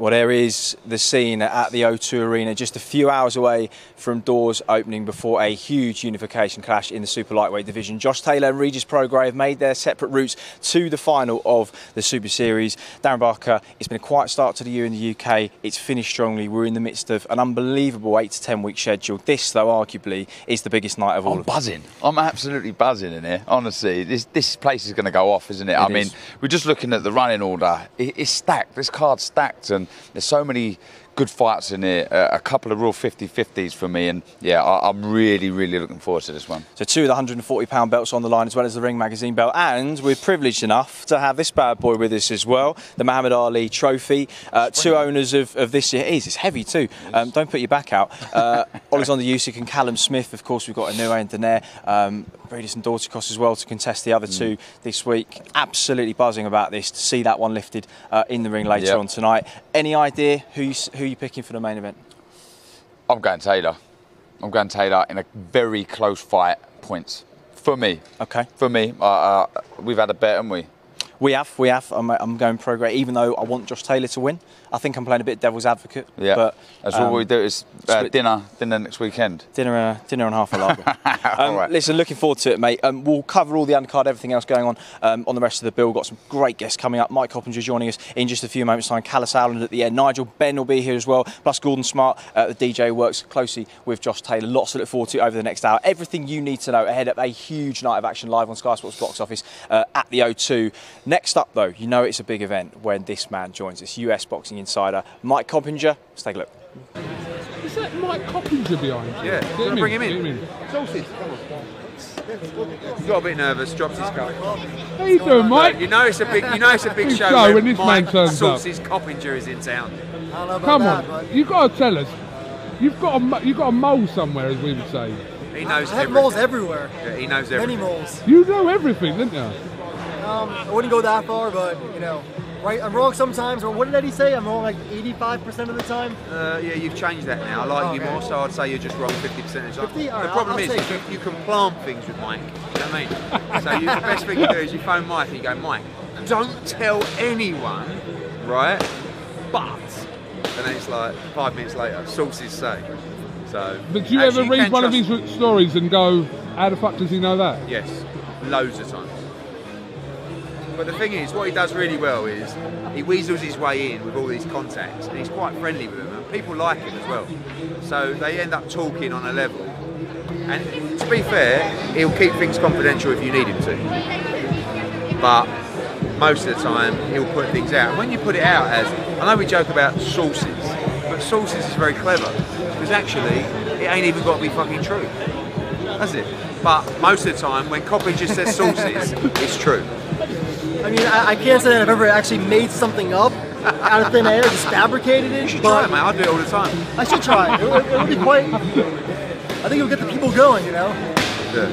Well, there is the scene at the O2 Arena, just a few hours away from doors opening before a huge unification clash in the super lightweight division. Josh Taylor and Regis Prograis have made their separate routes to the final of the Super Series. Darren Barker, it's been a quiet start to the year in the UK. It's finished strongly. We're in the midst of an unbelievable eight to ten week schedule. This, though, arguably, is the biggest night of all. I'm of buzzing. I'm absolutely buzzing in here. Honestly, this this place is going to go off, isn't it? I It mean, we're just looking at the running order. It, it's stacked. This card's stacked, and there's so many good fights in here. Uh, a couple of real 50-50s for me, and yeah, I, I'm really, really looking forward to this one. So two of the 140 pound belts on the line as well as the Ring Magazine belt and we're privileged enough to have this bad boy with us as well, the Muhammad Ali Trophy. Uh, two owners of, of this year. It is, it's heavy too. Um, don't put your back out. Uh, Alexander Usyk and Callum Smith, of course we've got Inoue and Donaire. Um, Briedis and Dorticos as well to contest the other two this week. Absolutely buzzing about this to see that one lifted uh, in the ring later Yep. on tonight. Any idea who you, who you picking for the main event? I'm going Taylor. I'm going Taylor in a very close fight. Points for me. Okay. For me, uh, uh, we've had a bet, haven't we? We have, we have. I'm, I'm going Prograis, even though I want Josh Taylor to win. I think I'm playing a bit devil's advocate. Yeah. But That's um, what we do. Is uh, dinner, dinner next weekend. dinner and dinner and half a lager. um, All right. Listen, looking forward to it, mate. Um, we'll cover all the undercard, everything else going on um, on the rest of the bill. We've got some great guests coming up. Mike Coppinger joining us in just a few moments' time. Kalle Sauerland at the end. Nigel Benn will be here as well. Plus Gordon Smart, uh, the DJ, works closely with Josh Taylor. Lots to look forward to over the next hour. Everything you need to know ahead of a huge night of action live on Sky Sports box office uh, at the O2. Next up, though, you know it's a big event when this man joins us. US Boxing Insider, Mike Coppinger. Let's take a look. Is that Mike Coppinger behind? you? Yeah, Get can I in, bring him get in? Sausage, come on. He got a bit nervous, dropped his cup. How you doing, Mike? You know it's a big, you know it's a big Big show, show when, when this man Mike turns up. Coppinger is in town. Come on, you've got to tell us. You've got a mo- you got a mole somewhere, as we would say. He knows I have everything. moles everywhere. Yeah, he knows Many everything. moles. You know everything, don't you? Um, I wouldn't go that far, but you know, right? I'm wrong sometimes. Or what did Eddie say? I'm wrong like 85% of the time. Uh, yeah, you've changed that now. I like you Okay. more, so I'd say you're just wrong 50% of the time. 50? All the right, problem I'll- is I'll you can, you can plant things with Mike. You know what I mean? so you, the best thing you do is you phone Mike and you go, Mike, don't tell anyone, right? But, and then it's like five minutes later, sources say. So. But do you ever read can one of trust- his stories and go, "How the fuck does he know that?" Yes, loads of times. But the thing is, what he does really well is he weasels his way in with all these contacts, and he's quite friendly with them, and people like him as well. So they end up talking on a level. And to be fair, he'll keep things confidential if you need him to. But most of the time, he'll put things out. And when you put it out as, I know we joke about sources, but sources is very clever because actually, it ain't even got to be fucking true. Has it? But most of the time, when Copy just says sources, it's true. I mean, I, I can't say that I've ever actually made something up out of thin air, just fabricated it. You should try but it, mate. I do it all the time. I should try it. It would, it would be quite. I think it'll get the people going. You know, Yeah.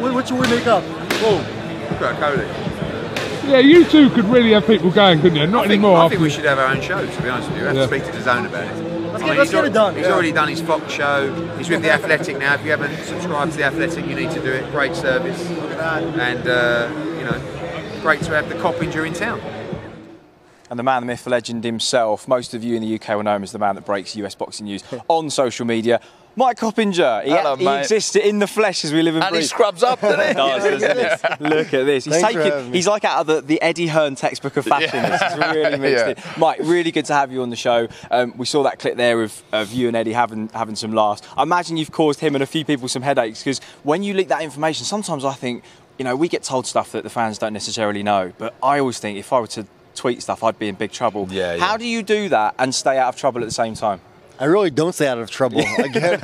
what, what should we make up? Whoa. Look at Cody. Yeah, you two could really have people going, couldn't you? Not I think, anymore. I after think we should have our own show, to be honest with you. We have Yeah. to speak to DAZN about it. Let's I get- mean, let's he's get it done, He's yeah. already done his Fox show. He's with the Athletic now. If you haven't subscribed to the Athletic, you need to do it. Great service. Look at that. And, uh, you know, great to have the Coppinger in town. and the man, the myth, the legend himself. Most of you in the UK will know him as the man that breaks US boxing news on social media. Mike Coppinger. He, Hello, he mate. exists in the flesh as we live in. and, And he scrubs up, doesn't he? Does, doesn't he? Look at this. He's Thanks taken. He's like out of the, the Eddie Hearn textbook of fashion. This really mixed Yeah. in. Mike, really good to have you on the show. Um, we saw that clip there of, of you and Eddie having having some laughs. I imagine you've caused him and a few people some headaches because when you leak that information, sometimes I think, you know, we get told stuff that the fans don't necessarily know. But I always think if I were to tweet stuff, I'd be in big trouble. Yeah, How yeah. do you do that and stay out of trouble at the same time? I really don't stay out of trouble. I get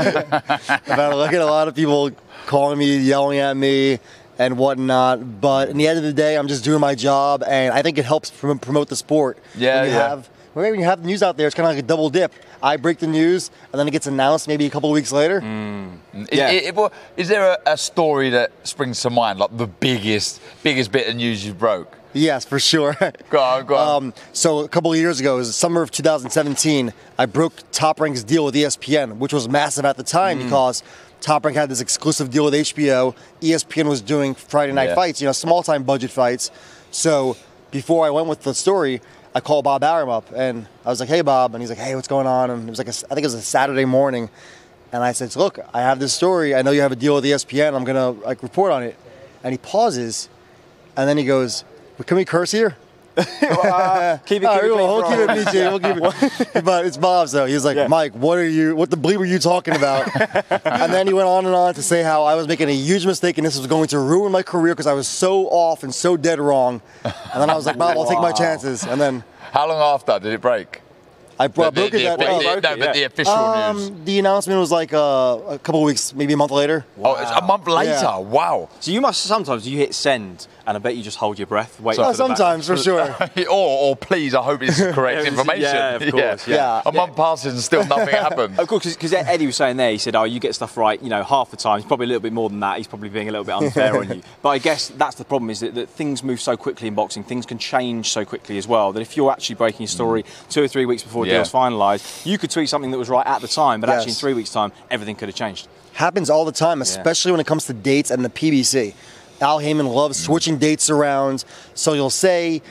about look at a lot of people calling me, yelling at me, and whatnot. But in the end of the day, I'm just doing my job, and I think it helps promote the sport. Yeah, when you yeah. have when you have the news out there, it's kind of like a double dip. I break the news, and then it gets announced maybe a couple of weeks later. Is, Yeah. i- i- is there a, a story that springs to mind, like the biggest, biggest bit of news you broke? Yes, for sure. Go on, go on. Um, so a couple of years ago, it was summer of 2017, I broke Top Rank's deal with ESPN, which was massive at the time Mm. because Top Rank had this exclusive deal with HBO. ESPN was doing Friday night Yeah. fights, you know, small time budget fights. So before I went with the story, I call Bob Arum up and I was like, "Hey, Bob," and he's like, "Hey, what's going on?" And it was like, a, I think it was a Saturday morning, and I said, "Look, I have this story. I know you have a deal with ESPN. I'm gonna like report on it." And he pauses, and then he goes, "Can we curse here?" keep it, keep All it we'll, we'll keep it PG. We'll keep it. but it's Bob's though. He's like, Yeah. Mike, what are you? What the bleep were you talking about? and then he went on and on to say how I was making a huge mistake and this was going to ruin my career because I was so off and so dead wrong. And then I was like, Bob, I'll take my chances. And then How long after did it break? I bro- The- broke the- it the- that. the- uh, no, but the official news. um, the announcement was like uh, a couple of weeks, maybe a month later. Oh, it's a month later. Yeah. Wow. So you must sometimes you hit send, and I bet you just hold your breath, wait. Uh, for the sometimes, for sure. or, or please, I hope it's correct information. yeah, of course, yeah. A month passes and still nothing happened. Of course, because Eddie was saying there, he said, "Oh, you get stuff right, you know, half the time. He's probably a little bit more than that. He's probably being a little bit unfair on you." But I guess that's the problem is that, that things move so quickly in boxing. Things can change so quickly as well. That if you're actually breaking your story two or three weeks before a Yeah. deal's finalised, you could tweet something that was right at the time, but actually in three weeks' time, everything could have changed. happens all the time, especially when it comes to dates and the PBC. Al Haymon loves mm. switching dates around. So you'll say,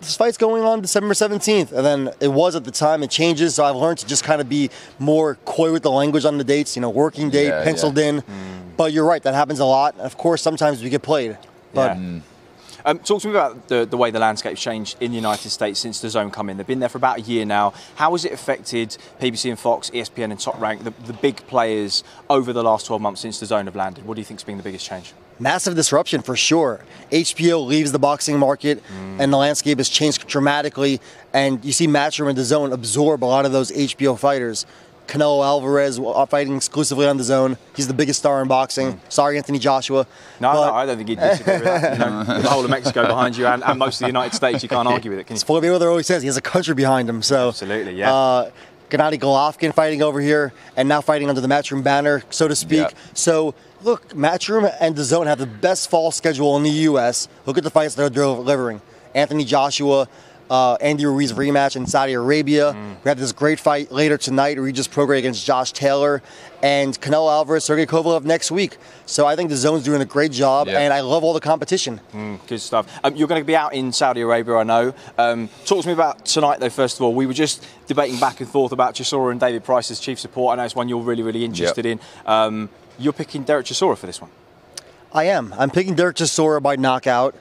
this fight's going on December 17th. And then it was at the time, it changes. So I've learned to just kind of be more coy with the language on the dates, you know, working date, Yeah, penciled yeah. in. Mm. But you're right, that happens a lot. Of course, sometimes we get played. But Yeah. Um, talk to me about the, the way the landscape's changed in the United States since DAZN come in. They've been there for about a year now. How has it affected PBC and Fox, ESPN and Top Rank, the, the big players over the last 12 months since DAZN have landed? What do you think's been the biggest change? Massive disruption for sure. HBO leaves the boxing market, and the landscape has changed dramatically. And you see Matchroom and DAZN absorb a lot of those HBO fighters. Canelo Alvarez uh, fighting exclusively on DAZN. He's the biggest star in boxing. Sorry, Anthony Joshua. No, But no, I don't think you'd disagree with that. You know, the whole of Mexico behind you and, and most of the United States, you can't argue with it, can you? Floyd Mayweather always says he has a country behind him. So Absolutely, yeah. Uh, Gennady Golovkin fighting over here, and now fighting under the Matchroom banner, so to speak. So look, Matchroom and DAZN have the best fall schedule in the U.S. Look at the fights they're delivering. Anthony Joshua. Uh, Andy Ruiz rematch in Saudi Arabia. Mm. We have this great fight later tonight, Regis Prograis against Josh Taylor, and Canelo Alvarez, Sergey Kovalev next week. So I think DAZN's doing a great job, Yeah. and I love all the competition. Good stuff. Um, you're going to be out in Saudi Arabia, I know. Um, talk to me about tonight, though, first of all. We were just debating back and forth about Chisora and David Price as chief support. I know it's one you're really, really interested in. Um, you're picking Derek Chisora for this one. I am. I'm picking Derek Chisora by knockout.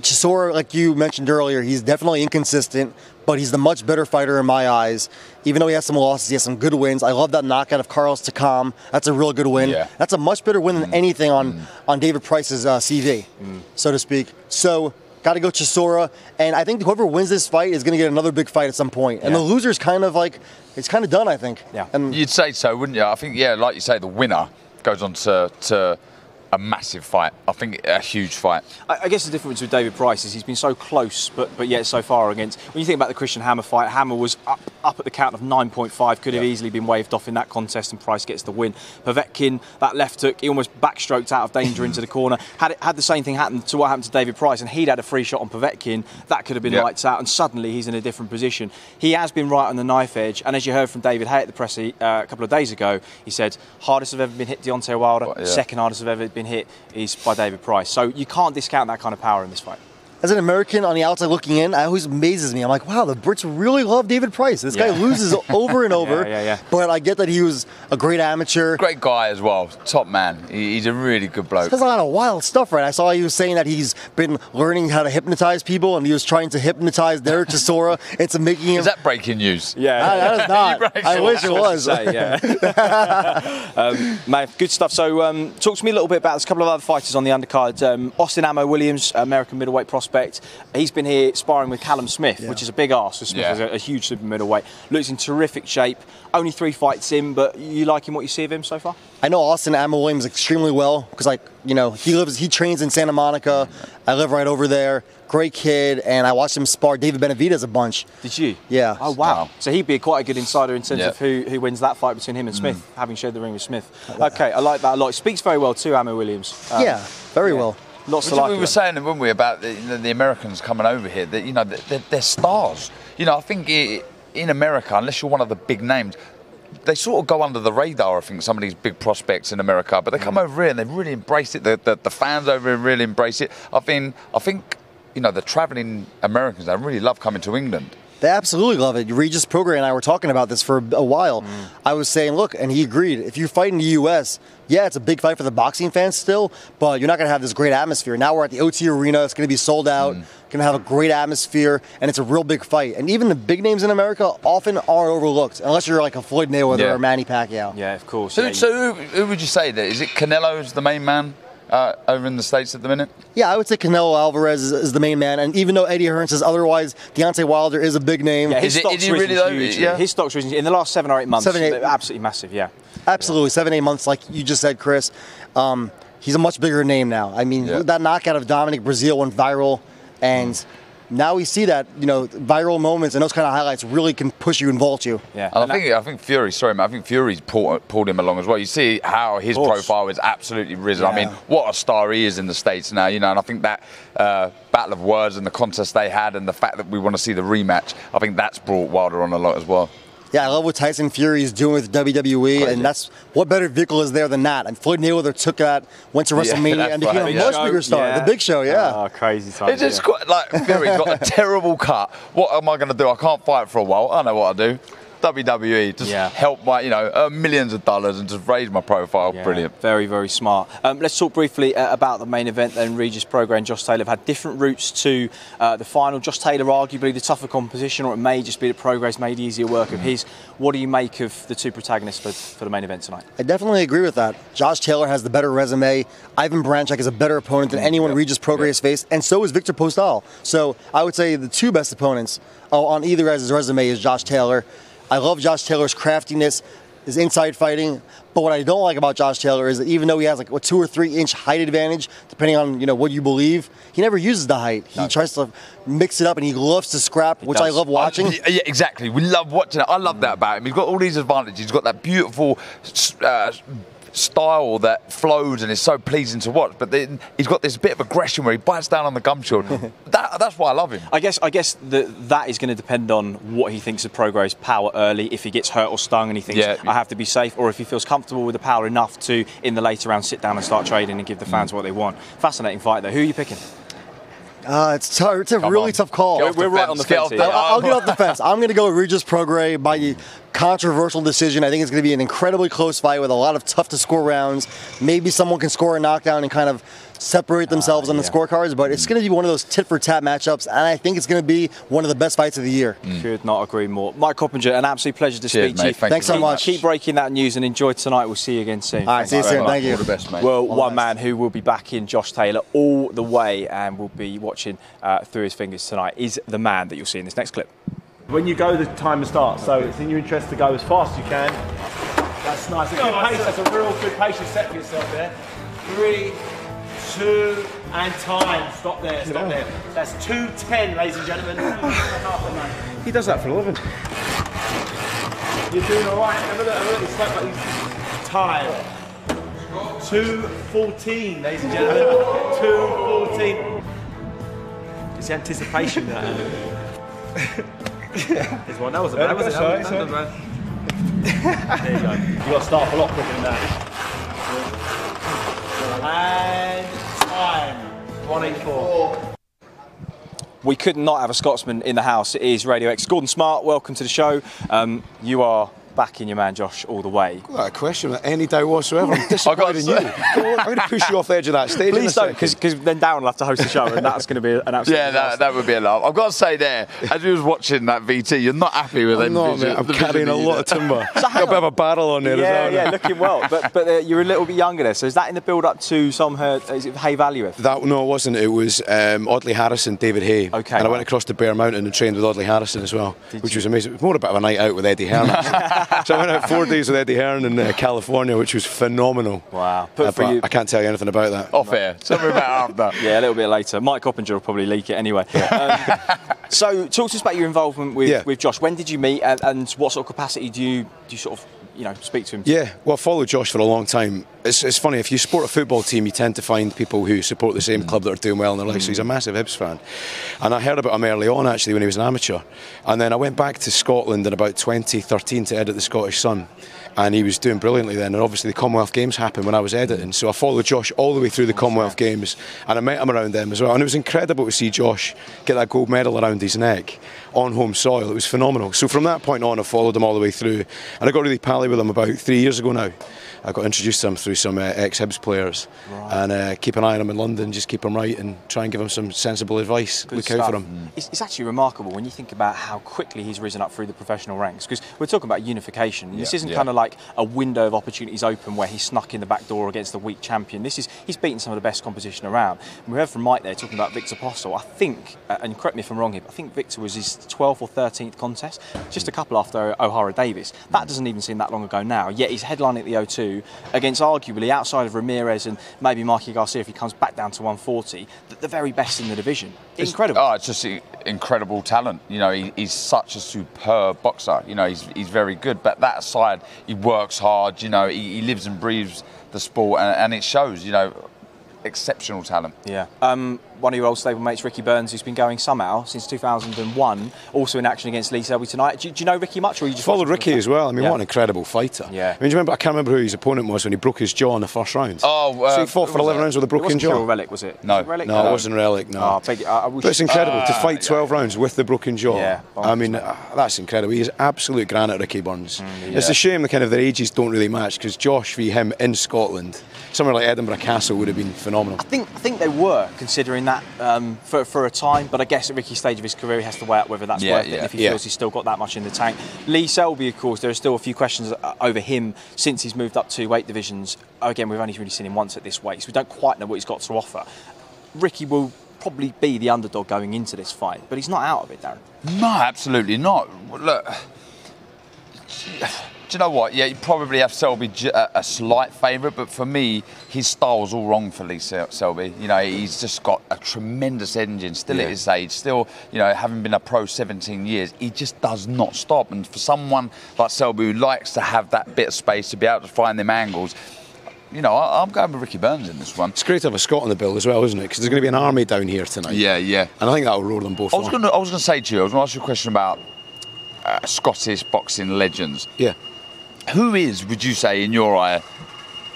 Chisora, like you mentioned earlier, he's definitely inconsistent, but he's the much better fighter in my eyes. Even though he has some losses, he has some good wins. I love that knockout of Carlos Takam. That's a real good win. Yeah. That's a much better win than mm. anything on, mm. on David Price's uh, CV, mm. so to speak. So, got to go Chisora. And I think whoever wins this fight is going to get another big fight at some point. And Yeah. the loser's kind of like, it's kind of done, I think. Yeah. And You'd say so, wouldn't you? I think, yeah, like you say, the winner goes on to, to a massive fight. I think a huge fight. I, I guess the difference with David Price is he's been so close, but but yet so far against. When you think about the Christian Hammer fight, Hammer was up up at the count of 9.5, could have easily been waved off in that contest, and Price gets the win. Povetkin, that left hook, he almost backstroked out of danger into the corner. Had it, had the same thing happen to what happened to David Price, and he'd had a free shot on Povetkin, that could have been Yeah. lights out, and suddenly he's in a different position. He has been right on the knife edge, and as you heard from David Haye at the press uh, a couple of days ago, he said hardest I've ever been hit Deontay Wilder, Well, yeah. second hardest I've ever been hit is by David Price. So you can't discount that kind of power in this fight. As an American on the outside looking in, it always amazes me. I'm like, wow, the Brits really love David Price. This guy loses over and over. Yeah, yeah, yeah. But I get that he was a great amateur. Great guy as well. Top man. He's a really good bloke. There's a lot of wild stuff, right? I saw he was saying that he's been learning how to hypnotize people, and he was trying to hypnotize Derek Chisora into making him. Is that breaking news? Yeah, Ah, that is not. I wish it was. Say, yeah. um, mate, good stuff. So, um, talk to me a little bit about there's a couple of other fighters on the undercard. Um, Austin Ammo Williams, American middleweight prospect. He's been here sparring with Callum Smith, which is a big ask. So Smith Yeah. is a, a huge super middleweight. Looks in terrific shape. Only three fights in, but you liking what you see of him so far? I know Austin Ammo Williams extremely well because, like, you know, he lives, he trains in Santa Monica. I live right over there. Great kid, and I watched him spar David Benavidez a bunch. Did you? Yeah. Oh wow. Wow. So he'd be quite a good insider in terms Yeah. of who, who wins that fight between him and Smith, having shared the ring with Smith. Okay, I like that a lot. He speaks very well too, Ammo Williams. Um, yeah, very well. Lots Which to like. we were saying, weren't we, about the, the, Americans coming over here? That you know, they're, they're stars. You know, I think i in America, unless you're one of the big names, they sort of go under the radar. I think some of these big prospects in America, but they come mm. over here and they really embrace it. The, the, the fans over here really embrace it. I think, I think you know, the travelling Americans, they really love coming to England. They absolutely love it. Regis Prograis and I were talking about this for a while. Mm. I was saying, look, and he agreed. If you fight in the U.S., yeah, it's a big fight for the boxing fans still, but you're not going to have this great atmosphere. Now we're at the O2 Arena. It's going to be sold out. Mm. Going to have a great atmosphere, and it's a real big fight. And even the big names in America often aren't overlooked, unless you're like a Floyd Mayweather Yeah. or Manny Pacquiao. Yeah, of course. So, yeah, so who, who would you say that? Is it Canelo's the main man uh, over in the States at the minute? Yeah, I would say Canelo Alvarez is, is the main man, and even though Eddie Hearn says otherwise, Deontay Wilder is a big name. Yeah, his Is stock's is he risen really though? Yeah. His stock's risen in the last seven or eight months. Seven, eight- absolutely massive. Yeah. Absolutely, seven, eight months, like you just said, Chris. Um, he's a much bigger name now. I mean, Yeah. that knockout of Dominic Breazeale went viral, and now we see that you know viral moments and those kind of highlights really can push you and vault you. Yeah. And And I think I think Fury, sorry, man, I think Fury's pulled, pulled him along as well. You see how his profile is absolutely risen. I mean, what a star he is in the States now, you know, and I think that uh, battle of words and the contest they had and the fact that we want to see the rematch, I think that's brought Wilder on a lot as well. Yeah, I love what Tyson Fury is doing with WWE, Crazy. and that's what better vehicle is there than that? And Floyd Mayweather took that, went to WrestleMania, that's and became right. a much Show, bigger star. yeah. The Big Show, yeah. Oh, crazy times. It's just quite, like Fury's got a terrible cut. What am I going to do? I can't fight for a while. I know what I do. WWE just Yeah. help my, you know, earn millions of dollars and just raise my profile. Yeah, Brilliant. Very, very smart. Um, let's talk briefly uh, about the main event then. Regis Prograis and Josh Taylor have had different routes to uh, the final. Josh Taylor, arguably the tougher composition, or it may just be that Prograis made easier work of his. What do you make of the two protagonists for, for the main event tonight? I definitely agree with that. Josh Taylor has the better resume. Ivan Baranchyk is a better opponent than anyone Regis Prograis has faced, and so is Victor Postol. So I would say the two best opponents uh, on either guy's resume is Josh Taylor. I love Josh Taylor's craftiness, his inside fighting. But what I don't like about Josh Taylor is that even though he has like a two or three inch height advantage, depending on you know what you believe, he never uses the height. He tries to mix it up, and he loves to scrap, which I love watching. I- yeah, exactly. We love watching it. I love that about him. He's got all these advantages. He's got that beautiful uh, style that flows and is so pleasing to watch. But then he's got this bit of aggression where he bites down on the gum shield. that, that's why I love him. I guess I guess that that is going to depend on what he thinks of Prograis' power early. If he gets hurt or stung and he thinks Yeah. I have to be safe, or if he feels comfortable with the power enough to in the later round sit down and start trading and give the fans mm. what they want. Fascinating fight though. Who are you picking? Uh, it's tough. It's a Come really on. tough call. Get off We're right on the fence here. I'll, I'll get off the fence. I'm going to go with Regis Prograis by the controversial decision. I think it's going to be an incredibly close fight with a lot of tough to score rounds. Maybe someone can score a knockdown and kind of separate ah, themselves on the yeah. scorecards, but it's mm. going to be one of those tit for tat matchups, and I think it's going to be one of the best fights of the year. Mm. Could not agree more. Mike Coppinger, an absolute pleasure to Cheers, speak to you. Thank Thanks you so very much. Keep breaking that news and enjoy tonight. We'll see you again soon. All right, see you soon. much. Thank you. All the best, mate. Well, the one best. man who will be back in Josh Taylor all the way and will be watching uh, through his fingers tonight is the man that you'll see in this next clip. When you go, the timer starts, so it's in your interest to go as fast as you can. That's nice. A good pace. That's a real good pace you set for yourself there. Three, two, and time. Stop there. Stop there. That's two ten, ladies and gentlemen. he does that for a living. You're doing all right. Have a look. Have a look. It's like, like he's- time. Two fourteen, ladies and gentlemen. Two fourteen. It's the anticipation that. There's one. That was a was it? That was- that was a. There you go. You got to start off a lot quicker than that. And time. 184. We could not have a Scotsman in the house. It is Radio X. Gordon Smart, welcome to the show. Um, you are backing your man Josh all the way. Not a question, any doubt whatsoever. I'm disappointed in you. say- Go on, I'm going to push you off the edge of that stage. Please don't, because then Darren will have to host the show, and that's going to be an absolute Yeah, that, that would be a laugh. I've got to say there, as you was watching that VT, you're not happy with I'm not, vision- I'm carrying a lot of did. timber. Got a bit of a barrel on there yeah, as well. yeah, now. looking well. But but uh, you're a little bit younger there. So is that in the build up to some her? Is it Haye Valuev? That no, it wasn't. It was um, Audley Harrison, David Haye, Okay. and I went across to Bear Mountain and trained with Audley Harrison as well, which was amazing. It was more about a night out with Eddie Hearn. actually. so I went out four days with Eddie Hearn in uh, California, which was phenomenal. Wow. Put Uh, for you. I can't tell you anything about that. Off air. Tell me about after. Yeah, a little bit later. Mike Coppinger will probably leak it anyway. Um, so, talk to us about your involvement with, Yeah. with Josh. When did you meet, and, and what sort of capacity do you do you sort of you know speak to him? Yeah, well, I followed Josh for a long time. It's, it's funny, if you support a football team, you tend to find people who support the same mm. club that are doing well in their life. So he's a massive Hibs fan. And I heard about him early on, actually, when he was an amateur. And then I went back to Scotland in about 2013 to edit The Scottish Sun. and he was doing brilliantly then. And obviously the Commonwealth Games happened when I was editing, so I followed Josh all the way through the Commonwealth Games, and I met him around them as well. And it was incredible to see Josh get that gold medal around his neck on home soil. It was phenomenal. So from that point on, I followed him all the way through, and I got really pally with him about three years ago now. I got introduced to him through some uh, ex-Hibs players, and uh, keep an eye on him in London. Just keep him right and try and give him some sensible advice. Good Look stuff. out for him. It's, it's actually remarkable when you think about how quickly he's risen up through the professional ranks. Because we're talking about unification. This isn't yeah. kind of like a window of opportunities open where he snuck in the back door against the weak champion. This is he's beaten some of the best competition around. And we heard from Mike there talking about Victor Postol. I think, uh, and correct me if I'm wrong here, but I think Victor was his 12th or 13th contest, just a couple after Ohara Davies. That doesn't even seem that long ago now. Yet he's headlining at the O2 against arguably outside of Ramirez and maybe Mikey Garcia if he comes back down to 140, the, the very best in the division. It's- Incredible. Oh, it's just incredible talent. You know, he, he's such a superb boxer. You know, he's, he's very good. But that aside, he works hard. You know, he, he lives and breathes the sport, and, and it shows. You know, exceptional talent. Yeah. Um, one of your old stable mates, Ricky Burns, who's been going somehow since 2001, also in action against Lee Selby tonight. Do, do you know Ricky much, or you just Followed Ricky as well. I mean, Yeah. what an incredible fighter. Yeah. I mean, do you remember? I can't remember who his opponent was when he broke his jaw in the first round. Oh, uh, so he fought for 11 that? rounds with a broken jaw. Kirill Relikh, was it? No. Was it Relikh? No, it wasn't Relikh. No. Oh, I beg you- I- I wish- but it's incredible to Ah, fight yeah. 12 rounds with the broken jaw. Yeah, I mean, uh, that's incredible. He's absolute granite, Ricky Burns. Mm, It's a shame the kind of their ages don't really match because Josh v him in Scotland, somewhere like Edinburgh Castle would have been phenomenal. I think I think they were considering that um, for, for a time, but I guess at Ricky's stage of his career, he has to weigh up whether that's Yeah, worth it. yeah. And if he Yeah. feels he's still got that much in the tank, Lee Selby, of course, there are still a few questions uh, over him since he's moved up two weight divisions. Again, we've only really seen him once at this weight, so we don't quite know what he's got to offer. Ricky will probably be the underdog going into this fight, but he's not out of it, Darren. No, absolutely not. Look, do you know what? Yeah, you probably have Selby a slight favourite, but for me, his style's all wrong for Lee Selby. You know, he's just got a tremendous engine, still Yeah. at his age, still, you know, having been a pro 17 years, he just does not stop. And for someone like Selby who likes to have that bit of space to be able to find them angles, you know, I, I'm going with Ricky Burns in this one. It's great to have a Scot on the bill as well, isn't it? Because there's going to be an army down here tonight. Yeah, yeah. And I think that'll roll them both I was going to, I was going to say to you, I was going to ask you a question about uh, Scottish boxing legends. Yeah. Who is, would you say, in your eye,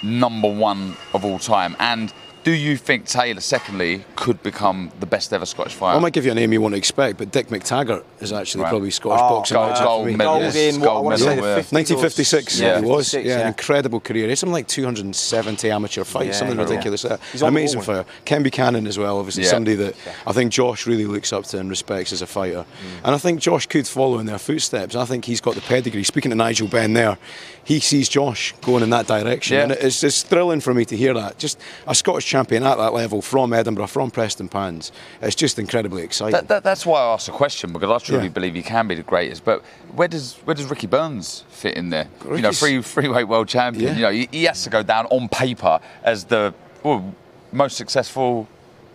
number one of all time? And do you think Taylor, secondly, could become the best ever Scottish fighter? I might give you a name you won't expect, but Dick McTaggart is actually Right. probably Scottish Oh, boxing gold- legend gold medal. Gold Yes, in gold want to say the medal, yeah. 1956, yeah, yeah, he was. 56, yeah, an incredible career. He had something like 270 amateur fights, Yeah, something yeah. ridiculous. Uh, He's on Amazing ball. fighter. Ken Buchanan as well, obviously Yeah. somebody that I think Josh really looks up to and respects as a fighter. Mm. And I think Josh could follow in their footsteps. I think he's got the pedigree. Speaking to Nigel Benn there, he sees Josh going in that direction. Yeah. And it's, it's thrilling for me to hear that. Just a Scottish champion at that level from Edinburgh, from Prestonpans. It's just incredibly exciting. That, that, that's why I asked the question because I truly Yeah. believe he can be the greatest. But where does where does Ricky Burns fit in there? you know, Ricky's- free weight world champion. Yeah. You know, he, he has to go down on paper as the well, most successful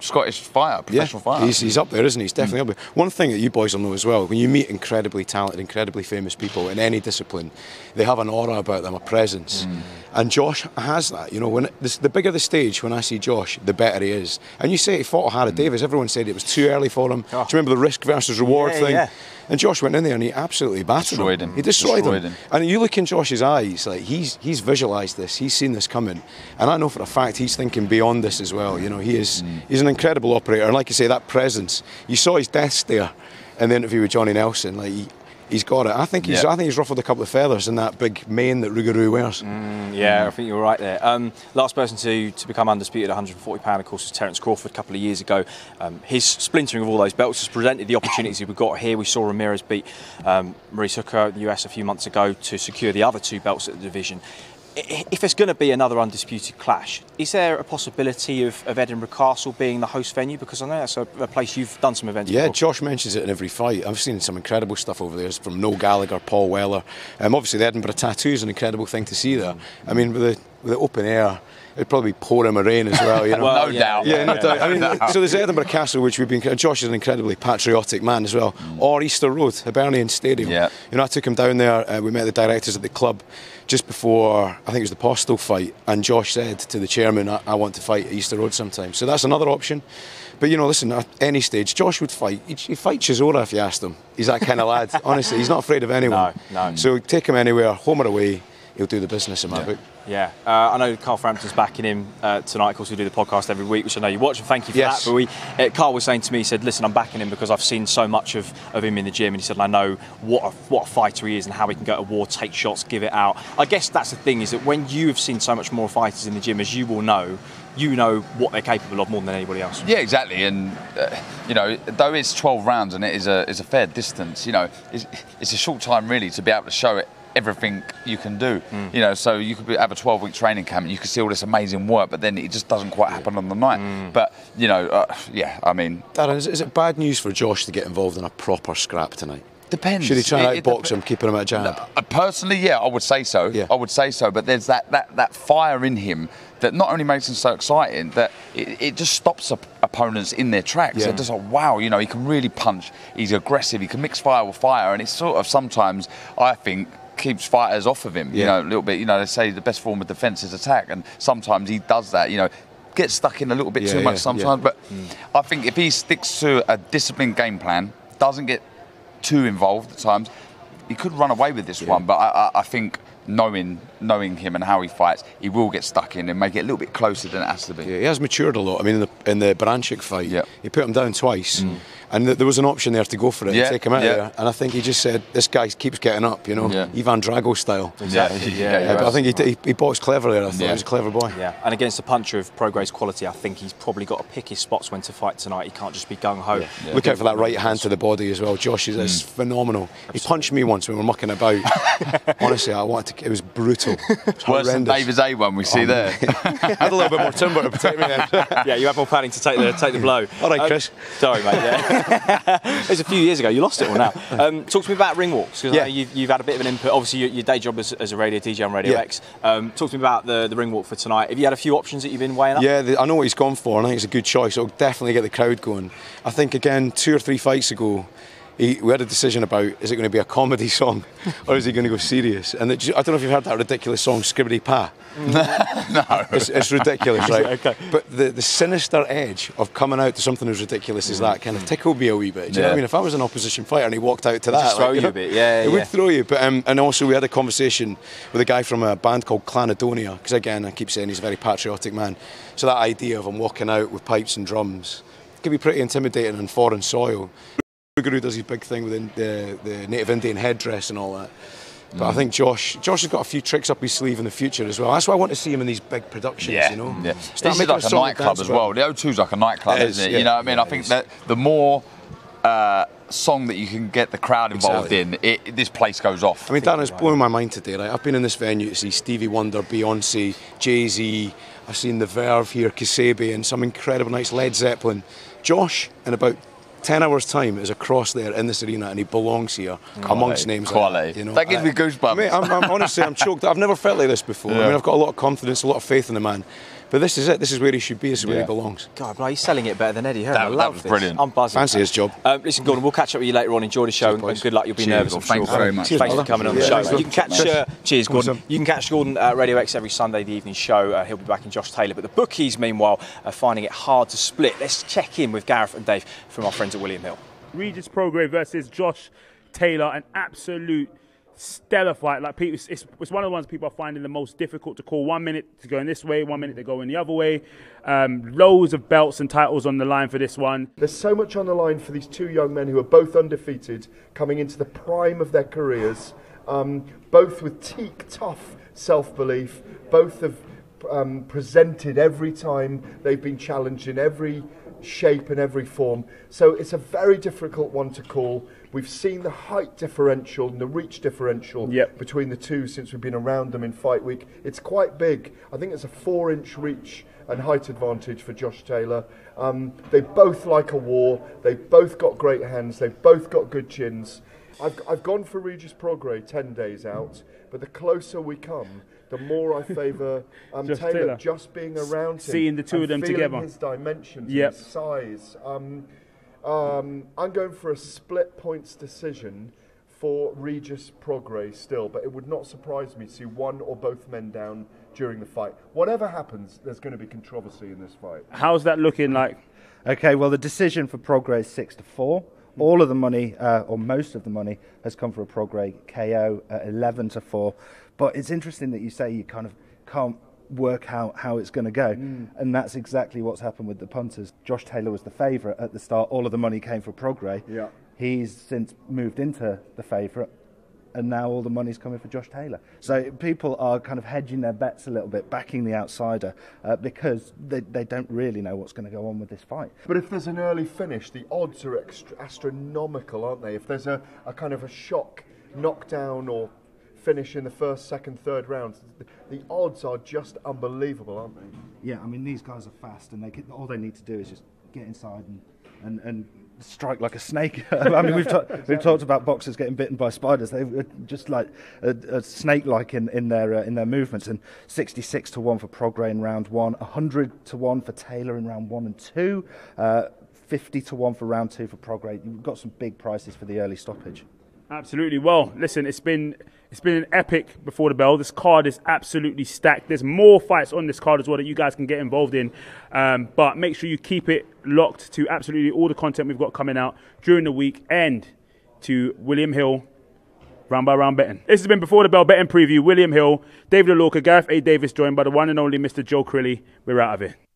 Scottish fighter, professional fighter. He's, he's up there, isn't he? He's definitely up there. One thing that you boys will know as well, when you meet incredibly talented, incredibly famous people in any discipline, they have an aura about them, a presence. Mm. And Josh has that. You know, when this, the bigger the stage, when I see Josh, the better he is. And you say he fought Mm. Ohara Davies, everyone said it was too early for him. Oh. Do you remember the risk versus reward Yeah, thing? yeah. And Josh went in there and he absolutely battered Destroyed him. He destroyed, Destroyed him. him. And you look in Josh's eyes, like he's he's visualised this, he's seen this coming, and I know for a fact he's thinking beyond this as well. You know, he is Mm. he's an incredible operator, and like you say, that presence. You saw his death stare in the interview with Johnny Nelson. Like he, he's got it. I think he's Yeah. I think he's ruffled a couple of feathers in that big mane that Rougarou wears. Yeah, I think you're right there. Um, last person to, to become undisputed 140 pound, of course, was Terence Crawford a couple of years ago. Um, his splintering of all those belts has presented the opportunities we've got here. We saw Ramirez beat um, Maurice Hooker the US a few months ago to secure the other two belts at the division. I- If there's going to be another undisputed clash, is there a possibility of, of Edinburgh Castle being the host venue? Because I know that's a, a place you've done some events. Yeah, before. Josh mentions it in every fight. I've seen some incredible stuff over there from Noel Gallagher, Paul Weller. Um, obviously, the Edinburgh tattoo is an incredible thing to see there. I mean, with the, with the open air, it'd probably be pouring with rain as well. You know? Well, no yeah, doubt. Yeah, no doubt. I mean, so there's Edinburgh Castle, which we've been. Josh is an incredibly patriotic man as well. Or Easter Road, Hibernian Stadium. Yeah. You know, I took him down there. Uh, we met the directors at the club just before I think it was the Postol fight, and Josh said to the chairman, I, "I want to fight at Easter Road sometime." So that's another option. But you know, listen, at any stage, Josh would fight. He'd, he'd fight Chisora if you asked him. He's that kind of lad. Honestly, he's not afraid of anyone. No, no. So take him anywhere, home or away. He'll do the business in my book. Yeah, uh, I know Carl Frampton's backing him uh, tonight. Of course, we do the podcast every week, which I know you watch, and thank you for Yes. that. But we, uh, Carl was saying to me, he said, "Listen, I'm backing him because I've seen so much of, of him in the gym, and he said, I know what a, what a fighter he is and how he can go to war, take shots, give it out. I guess that's the thing is that when you have seen so much more fighters in the gym, as you will know, you know what they're capable of more than anybody else. Yeah, exactly. And uh, you know, though it's 12 rounds and it is a is a fair distance, you know, it's, it's a short time really to be able to show it everything you can do. You know, so you could be, have a 12 week training camp and you could see all this amazing work, but then it just doesn't quite happen on the night. But you know, uh, yeah, I mean, Darren, is, is it bad news for Josh to get involved in a proper scrap tonight? depends. Should he try it outbox him, keeping him at a jab? Uh, personally, yeah, I would say so. Yeah. I would say so. But there's that, that, that fire in him that not only makes him so exciting, that it, it just stops op- opponents in their tracks. Yeah. They're just like, wow, you know, he can really punch. He's aggressive. He can mix fire with fire, and it's sort of sometimes I think keeps fighters off of him. You know, a little bit. You know, they say the best form of defence is attack, and sometimes he does that. You know. Gets stuck in a little bit Yeah, too much yeah. sometimes, but mm. I think if he sticks to a disciplined game plan, doesn't get too involved at times, he could run away with this one. But I, I, I think knowing knowing him and how he fights, he will get stuck in and make it a little bit closer than it has to be. Yeah, he has matured a lot. I mean, in the, in the Baranchyk fight, Yeah. he put him down twice, mm. and th- there was an option there to go for it, Yeah, and take him out yeah. there. And I think he just said, "This guy keeps getting up," you know, Yeah. Ivan Drago style. Exactly, yeah, Yeah, but I think he, he, he boxed clever there. I thought Yeah. he was a clever boy. Yeah, and against a puncher of Prograis's quality, I think he's probably got to pick his spots when to fight tonight. He can't just be gung ho. Look out for that right hand to the body as well. Josh is is mm. phenomenal. He punched me once when we were mucking about. Honestly, I wanted to. It was brutal. It was Worse than. David's A one we see there. I had a little bit more timber to protect me then. yeah, you have more padding to take the take the blow. All right, Um, Chris. sorry, mate. Yeah. it was a few years ago. You lost it all now. Um, talk to me about ring walks because Yeah. you've, you've had a bit of an input. Obviously, your, your day job as, as a radio DJ on Radio Yeah. X. Um, talk to me about the, the ring walk for tonight. Have you had a few options that you've been weighing up? Yeah, the, I know what he's gone for, and I think it's a good choice. It'll definitely get the crowd going. I think again, two or three fights ago, he, we had a decision about is it going to be a comedy song or is he going to go serious? And it, I don't know if you've heard that ridiculous song Skibbity Pa. no, it's, it's ridiculous, right? Okay. But the, the sinister edge of coming out to something as ridiculous as that kind of tickled me a wee bit. Do you know what I mean? If I was an opposition fighter and he walked out to that, just throw you know, a bit, yeah, it yeah. would throw you. But um, and also we had a conversation with a guy from a band called Clanadonia because again I keep saying he's a very patriotic man. So that idea of him walking out with pipes and drums could be pretty intimidating on foreign soil. Guru does his big thing with the, the native Indian headdress and all that. But I think Josh, Josh has got a few tricks up his sleeve in the future as well. That's why I want to see him in these big productions. Yeah, you know, yeah. Start This is like a and nightclub as well. The O2's like a nightclub, It isn't it? yeah. You know what I mean? Yeah, I think that the more uh, song that you can get the crowd involved Exactly. in, it, this place goes off. I mean, Darren, it's blowing my mind today. Right? I've been in this venue to see Stevie Wonder, Beyonce, Jay Z. I've seen The Verve here, Kasabi, and some incredible nights, Led Zeppelin. Josh, in about 10 hours' time, is across there in this arena and he belongs here amongst names Quality. like that. You know? That gives me goosebumps. Mate, I'm, I'm honestly, I'm choked. I've never felt like this before. I mean, I've got a lot of confidence, a lot of faith in the man. But this is it. This is where he should be. This is where Yeah. he belongs. God, bro, he's selling it better than Eddie Hearn. That- I that love was this. brilliant. I'm buzzing. Fancy his job. Um, listen, Gordon, we'll catch up with you later on. Enjoy the show and, and good luck. You'll be Cheers, nervous, well, I'm thanks sure. very much. Thanks for coming on the show. thanks, You can catch, uh, cheers, Gordon. You can catch Gordon at Radio X every Sunday, the evening show. Uh, he'll be back in Josh Taylor. But the bookies, meanwhile, are finding it hard to split. Let's check in with Gareth and Dave from our friends at William Hill. Regis Prograis versus Josh Taylor, an absolute stellar fight. Like people, it's, it's one of the ones people are finding the most difficult to call. One minute to go in this way, one minute to go in the other way. Um, loads of belts and titles on the line for this one. There's so much on the line for these two young men who are both undefeated, coming into the prime of their careers, um, both with teak tough self belief, both have um, presented every time they've been challenged in every shape and every form. So it's a very difficult one to call. We've seen the height differential and the reach differential Yep. between the two since we've been around them in fight week. It's quite big. I think it's a four inch reach and height advantage for Josh Taylor. Um, they both like a war. They've both got great hands. They've both got good chins. I've, I've gone for Regis Prograis 10 days out, but the closer we come, the more I favour um, Taylor, Taylor. just being around him. Seeing the two of them together. his dimensions, Yep. his size. Um, um, I'm going for a split points decision for Regis Prograis still, but it would not surprise me to see one or both men down during the fight. Whatever happens, there's going to be controversy in this fight. How's that looking like? Okay, well, the decision for Prograis is six to four. All of the money, uh, or most of the money, has come for a Prograis KO at 11 to 4. But it's interesting that you say you kind of can't work out how it's going to go. And that's exactly what's happened with the punters. Josh Taylor was the favourite at the start. All of the money came for Prograis. Yeah. He's since moved into the favourite. And now all the money's coming for Josh Taylor. So people are kind of hedging their bets a little bit, backing the outsider, uh, because they, they don't really know what's going to go on with this fight. But if there's an early finish, the odds are extra- astronomical, aren't they? If there's a, a kind of a shock knockdown or finish in the first, second, third rounds, the, odds are just unbelievable, aren't they? Yeah, I mean these guys are fast, and they can, all they need to do is just get inside and and, and strike like a snake. I mean we've ta- we've talked about boxers getting bitten by spiders. They're just like a, a snake-like in in their uh, in their movements. And 66 to one for Prograis in round one, 100 to one for Taylor in round one and two. Uh, 50 to 1 for round two for Prograis. You've got some big prices for the early stoppage. Absolutely. Well, listen, it's been it's been an epic before the bell. This card is absolutely stacked. There's more fights on this card as well that you guys can get involved in. Um, but make sure you keep it locked to absolutely all the content we've got coming out during the week and to William Hill round by round betting. This has been before the bell betting preview. William Hill, David Alorca, Gareth A. Davis, joined by the one and only Mr. Joe Crilly. We're out of here.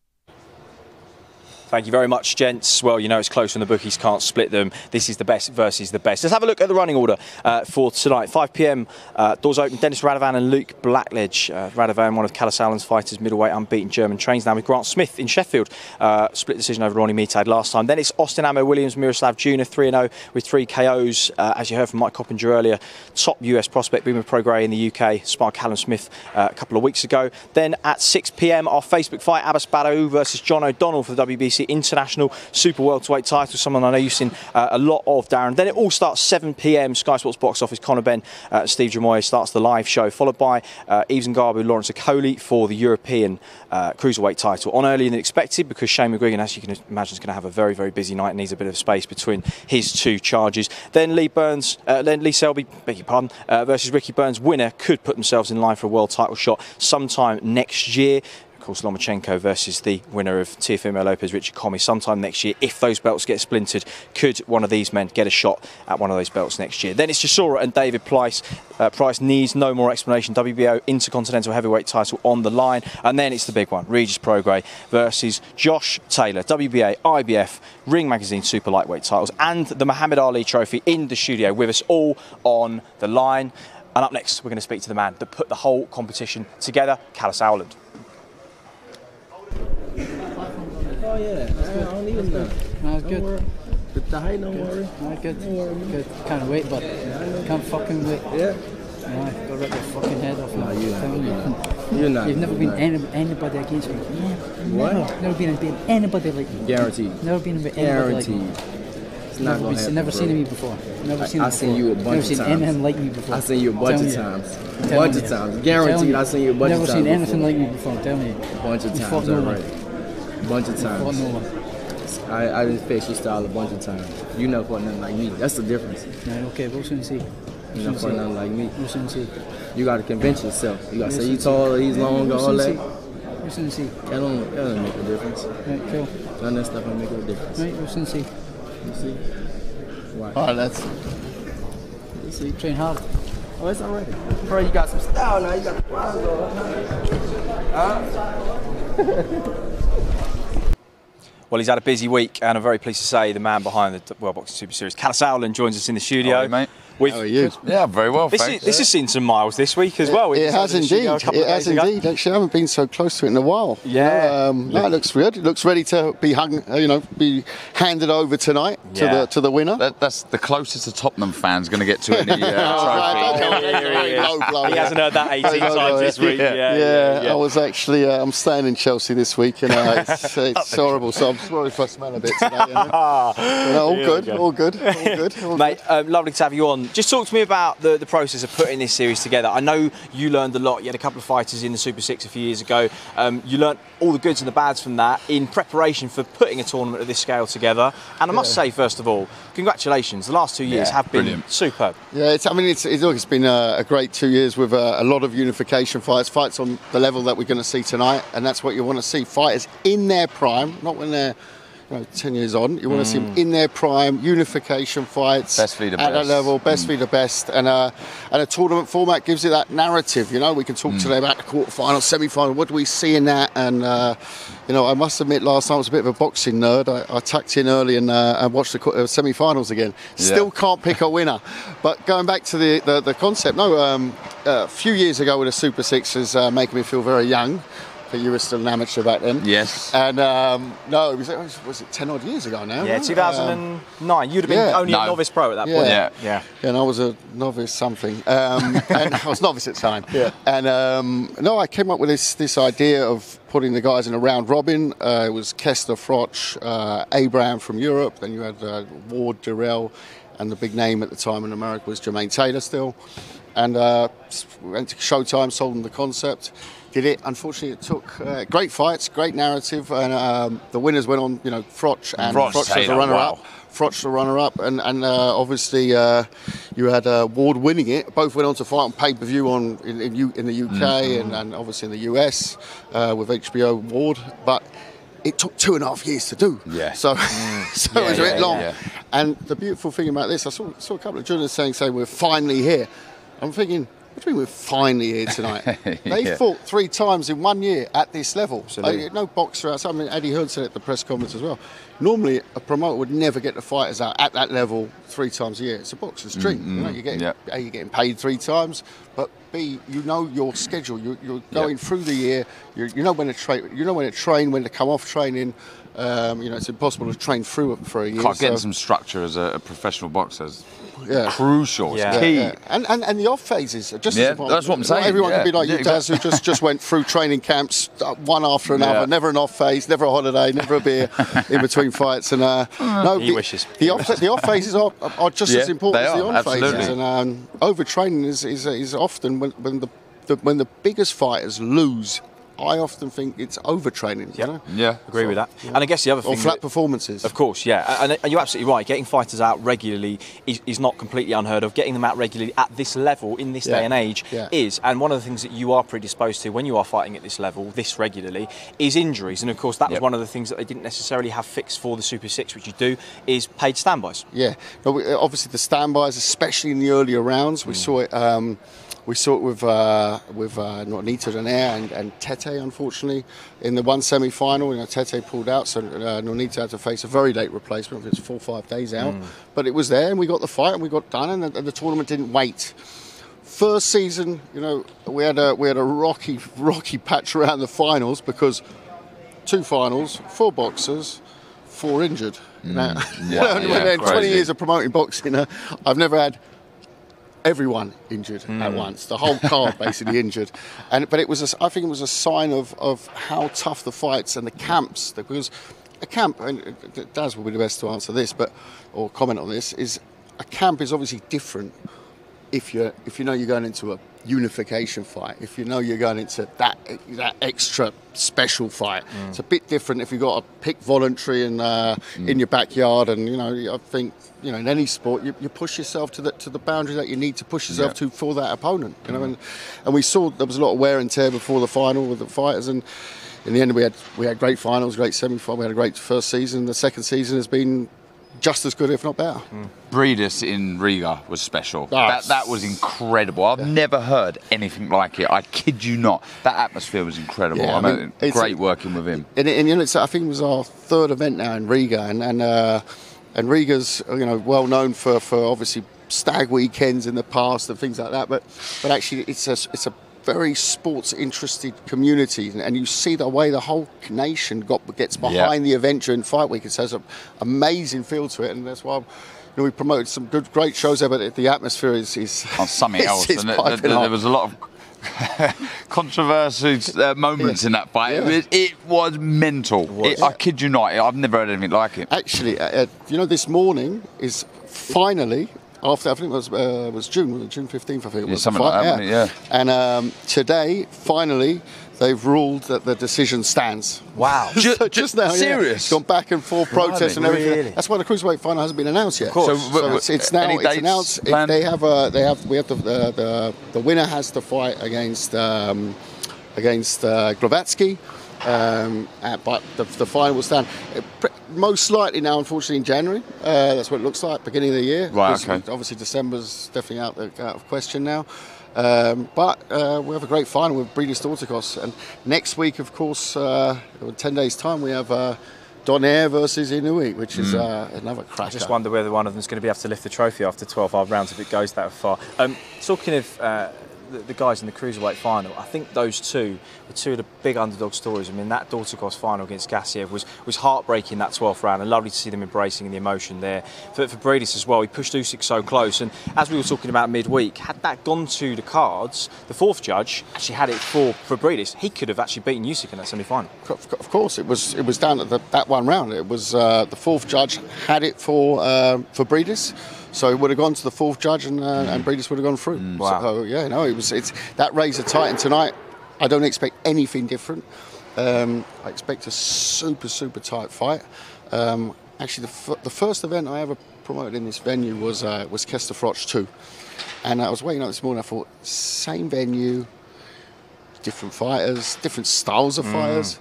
Thank you very much, gents. Well, you know it's close when the bookies can't split them. This is the best versus the best. Let's have a look at the running order uh, for tonight. 5 p.m. Uh, doors open. Dennis Radovan and Luke Blackledge. Uh, Radovan, one of Kalle Sauerland's fighters, middleweight, unbeaten German, trains now with Grant Smith in Sheffield. Uh, split decision over Ronnie Meatad last time. Then it's Austin Ammo Williams, Miroslav Jr. 3 0 with three KOs. Uh, as you heard from Mike Coppinger earlier, top US prospect, Boomer Pro Grey in the UK, sparred Callum Smith uh, a couple of weeks ago. Then at 6 p.m. our Facebook fight, Abass Baraou versus John O'Donnell for the WBC International Super Welterweight title, someone I know you've seen uh, a lot of, Darren. Then it all starts 7 p.m. Sky Sports box office. Conor Benn, uh, Steve Jamoye starts the live show, followed by uh, Yves Ngabu, Lawrence Okolie for the European uh, Cruiserweight title. On earlier than expected because Shane McGuigan, as you can imagine, is going to have a very, very busy night and needs a bit of space between his two charges. Then Lee Burns, uh, then Lee Selby, beg your pardon, uh, versus Ricky Burns. Winner could put themselves in line for a world title shot sometime next year. Course, Lomachenko versus the winner of Teofimo Lopez, Richard Commey, sometime next year. If those belts get splintered, could one of these men get a shot at one of those belts next year? Then it's Chisora and David Price. Uh, Price needs no more explanation. WBO Intercontinental Heavyweight title on the line. And then it's the big one, Regis Prograis versus Josh Taylor. WBA, IBF, Ring Magazine Super Lightweight titles, and the Muhammad Ali Trophy in the studio with us all on the line. And up next, we're going to speak to the man that put the whole competition together, Kalle Sauerland. Oh yeah, I don't even know. No, it's good. With the height, don't worry. No, good. Don't worry. Good. Can't wait, but can't fucking wait. Yeah. No, go rip your fucking head off. No, Telling not. you. You're not. You've never been any, anybody against me. Yeah. What? Never. Never been being anybody like me. Guaranteed. Never been with anybody like me. It's not never gonna happen, never bro. seen me before. Never seen I seen you a bunch Never of seen times. anything like me before. I seen you a bunch Telling of times. Telling Bunch of times. Guaranteed. I seen you a bunch of times. Never seen anything like me before. Tell me. A bunch of You times, one. alright. Bunch of times. no one. I, I didn't face your style a bunch of times. You never fought nothing like me. That's the difference. Right, okay, we'll soon see. You never fought nothing like me. We'll soon see. You gotta convince yourself. You gotta say you tall, he's long, all that. We'll soon see. That don't, that don't make a difference. Right, cool. None of that stuff don't make a difference. Right, we'll soon see. You see? Why? Oh, that's. You see, train hard. Oh, it's already. Bro, you got some style now. You got the Well, he's had a busy week, and I'm very pleased to say the man behind the World Boxing Super Series, Kalle Sauerland, joins us in the studio. Hi, mate. We've- How are you? Yeah, very well, This, is, thanks. this has seen some miles this week as well. We It has decided to shoot indeed. It has days ago. indeed. Actually, I haven't been so close to it in a while. Yeah. Um, no, it looks good. It looks ready to be hung. uh, You know, be handed over tonight to the to the winner. That, that's the closest a Tottenham fan's going to get to any uh, right, trophy. don't tell me that's very low blow. He hasn't heard that 18 No, no, times this week. Yeah, Yeah, yeah, yeah. I was actually. Uh, I'm staying in Chelsea this week, and uh, it's, it's horrible. So I'm sorry if I smell a bit today. You know? But, all good. All good. All good. Mate, um, lovely to have you on. Just talk to me about the, the process of putting this series together. I know you learned a lot. You had a couple of fighters in the Super Six a few years ago. Um, you learned all the goods and the bads from that in preparation for putting a tournament of this scale together. And I must say, first of all, congratulations. The last two years Yeah, have been brilliant. superb. Yeah, it's, I mean, it's, it's, look, it's been a, a great two years with a, a lot of unification fights, fights on the level that we're going to see tonight, and that's what you want to see. Fighters in their prime, not when they're, know, 10 years on. You want to see Mm. them in their prime, unification fights. Best At that best. level, best Mm. the best. And, uh, and a tournament format gives you that narrative, you know. We can talk Mm. today about the quarterfinal, semi final. What do we see in that? And, uh, you know, I must admit, last night I was a bit of a boxing nerd. I, I tucked in early and, uh, and watched the uh, semi finals again. Still Yeah. can't pick a winner. But going back to the, the, the concept, no, um, a few years ago with the Super Six is uh, making me feel very young. I think you were still an amateur back then. Yes. And um, no, it was, it was, was it 10 odd years ago now? Yeah, right? 2009. You'd have been yeah. only a novice pro at that point. Yeah. Yeah. and I was a novice something. Um, and I was novice at the time. Yeah. And um, no, I came up with this this idea of putting the guys in a round robin. Uh, it was Kessler, Froch, uh, Abraham from Europe. Then you had uh, Ward, Dirrell, and the big name at the time in America was Jermaine Taylor still. And uh, we went to Showtime, sold them the concept. Did it. Unfortunately, it took uh, great fights, great narrative, and um, the winners went on. You know, Froch and Froch, Froch was the runner-up. wow. Froch the runner-up, and and uh, obviously uh, you had uh, Ward winning it. Both went on to fight on pay-per-view on in, in, U, in the UK Mm. and, and obviously in the US uh, with HBO Ward, but. It took two and a half years to do. Yeah. So, Mm. so Yeah, it was a bit yeah, long. yeah. And the beautiful thing about this, I saw, saw a couple of journalists saying, "Say we're finally here." I'm thinking, what do you mean we're finally here tonight? they Yeah. fought three times in one year at this level. Absolutely. No boxer outside. I mean, Eddie Hearn said at the press conference as well. Normally, a promoter would never get the fighters out at that level three times a year. It's a boxer's dream. Mm, you know, you're getting, yeah. A, you're getting paid three times, but B, you know your schedule. You're, you're going through the year. you you know when to train. You know when to train. When to come off training. Um, you know, it's impossible to train through it for a year. Can't get so- some structure as a, a professional boxer is Yeah. crucial. It's Yeah, key. yeah. And, and and the off phases are just Yeah, as important. that's what I'm Not saying, everyone can be like you, Yeah, Daz, who just, just went through training camps uh, one after another. Yeah. Never an off phase, never a holiday, never a beer in between fights. And uh, no, He the, wishes. The off the off phases are, are just Yeah, as important as the are, on phases. absolutely. And um, overtraining is, is is often when when the, the when the biggest fighters lose. I often think it's overtraining. You know? Yeah. Agree with that. And I guess the other thing, Or flat that- performances. Of course, yeah, and and you're absolutely right. Getting fighters out regularly is, is not completely unheard of. Getting them out regularly at this level in this Yeah. day and age Yeah. is. And one of the things that you are predisposed to when you are fighting at this level, this regularly, is injuries. And of course, that was one of the things that they didn't necessarily have fixed for the Super Six, which you do, is paid standbys. Yeah, no, we- obviously the standbys, especially in the earlier rounds, we saw it. Um, we saw it with uh, with uh, Nonito Donaire and, and Tete, unfortunately, in the one semi-final. You know, Tete pulled out, so uh, Nonito had to face a very late replacement. It's four or five days out, but it was there, and we got the fight, and we got done, and the, and the tournament didn't wait. First season, you know, we had a we had a rocky rocky patch around the finals because two finals, four boxers, four injured. You know, Yeah, in yeah, 20 years of promoting boxing, uh, I've never had everyone injured at once. The whole card basically injured, and but it was a, I think it was a sign of, of how tough the fights and the camps because a camp and uh, Daz will be the best to answer this, but or comment on this is a camp is obviously different if you if you know you're going into a unification fight, if you know you're going into that that extra special fight, mm. it's a bit different if you've got a pick voluntary and uh, mm. in your backyard. And you know, I think you know in any sport you, you push yourself to the to the boundary that you need to push yourself Yeah. to for that opponent. You know, mm. and and we saw there was a lot of wear and tear before the final with the fighters and. In the end, we had we had great finals, great semi-final. We had a great first season. The second season has been just as good, if not better. Briedis in Riga was special. That, that was incredible. I've never heard anything like it. I kid you not. That atmosphere was incredible. Yeah, I I mean, great working with him. And, and you know, it's, I think it was our third event now in Riga, and and, uh, and Riga's you know well known for, for obviously stag weekends in the past and things like that. But but actually, it's a it's a very sports interested community, and- you see the way the whole nation got gets behind the event during fight week. It has an amazing feel to it, and that's why. You know, we promoted some good, great shows there, but the atmosphere is, is On something is- else. is and there- there, there was a lot of controversial uh, moments in that fight. It, was, it was mental. It- I kid you not. I've never heard anything like it. Actually, uh, uh, you know, this morning is finally after I think it was uh, was June, was it June fifteenth? I think it was. the something like that, wasn't? Yeah. And um, today, finally, they've ruled that the decision stands. Wow. So just now, yeah. serious? It's gone back and forth, protests and everything. Really? That's why the cruiserweight final hasn't been announced yet. Of course. So, So, w- it's, it's now any it's dates announced. If they have a, they have we have the the, the, the winner has to fight against um, against uh, Glowacki. Um, uh, but the, the final will stand. Pre- most likely now, unfortunately, in January. Uh, that's what it looks like, beginning of the year. Right, okay. Obviously, December's definitely out, of- out of question now. Um, but uh, we have a great final with Briedis Dorticos. And next week, of course, uh, in 10 days' time, we have uh, Donaire versus Inoue, which is Mm. uh, another I just wonder whether one of them is going to be able to lift the trophy after 12 hard rounds if it goes that far. Um, talking of uh, the, guys in the cruiserweight final, I think those two were two of the big underdog stories. I mean, that Dorticos final against Gassiev was was heartbreaking that 12th round, and lovely to see them embracing in the emotion there. For, for Briedis as well, he pushed Usyk so close, and as we were talking about midweek, had that gone to the cards, the fourth judge actually had it for for Briedis. He could have actually beaten Usyk in that semi-final. Of course, it was it was down at the, that one round. It was uh, the fourth judge had it for uh, for Briedis, so it would have gone to the fourth judge, and uh, and Briedis would have gone through. wow. So yeah, no, it was it's that razor tight, and tonight I don't expect anything different. Um, I expect a super super tight fight. Um, actually, the, f- the first event I ever promoted in this venue was uh, was Kessler Froch two, and I was waiting up this morning. I thought same venue, different fighters, different styles of Mm. fighters,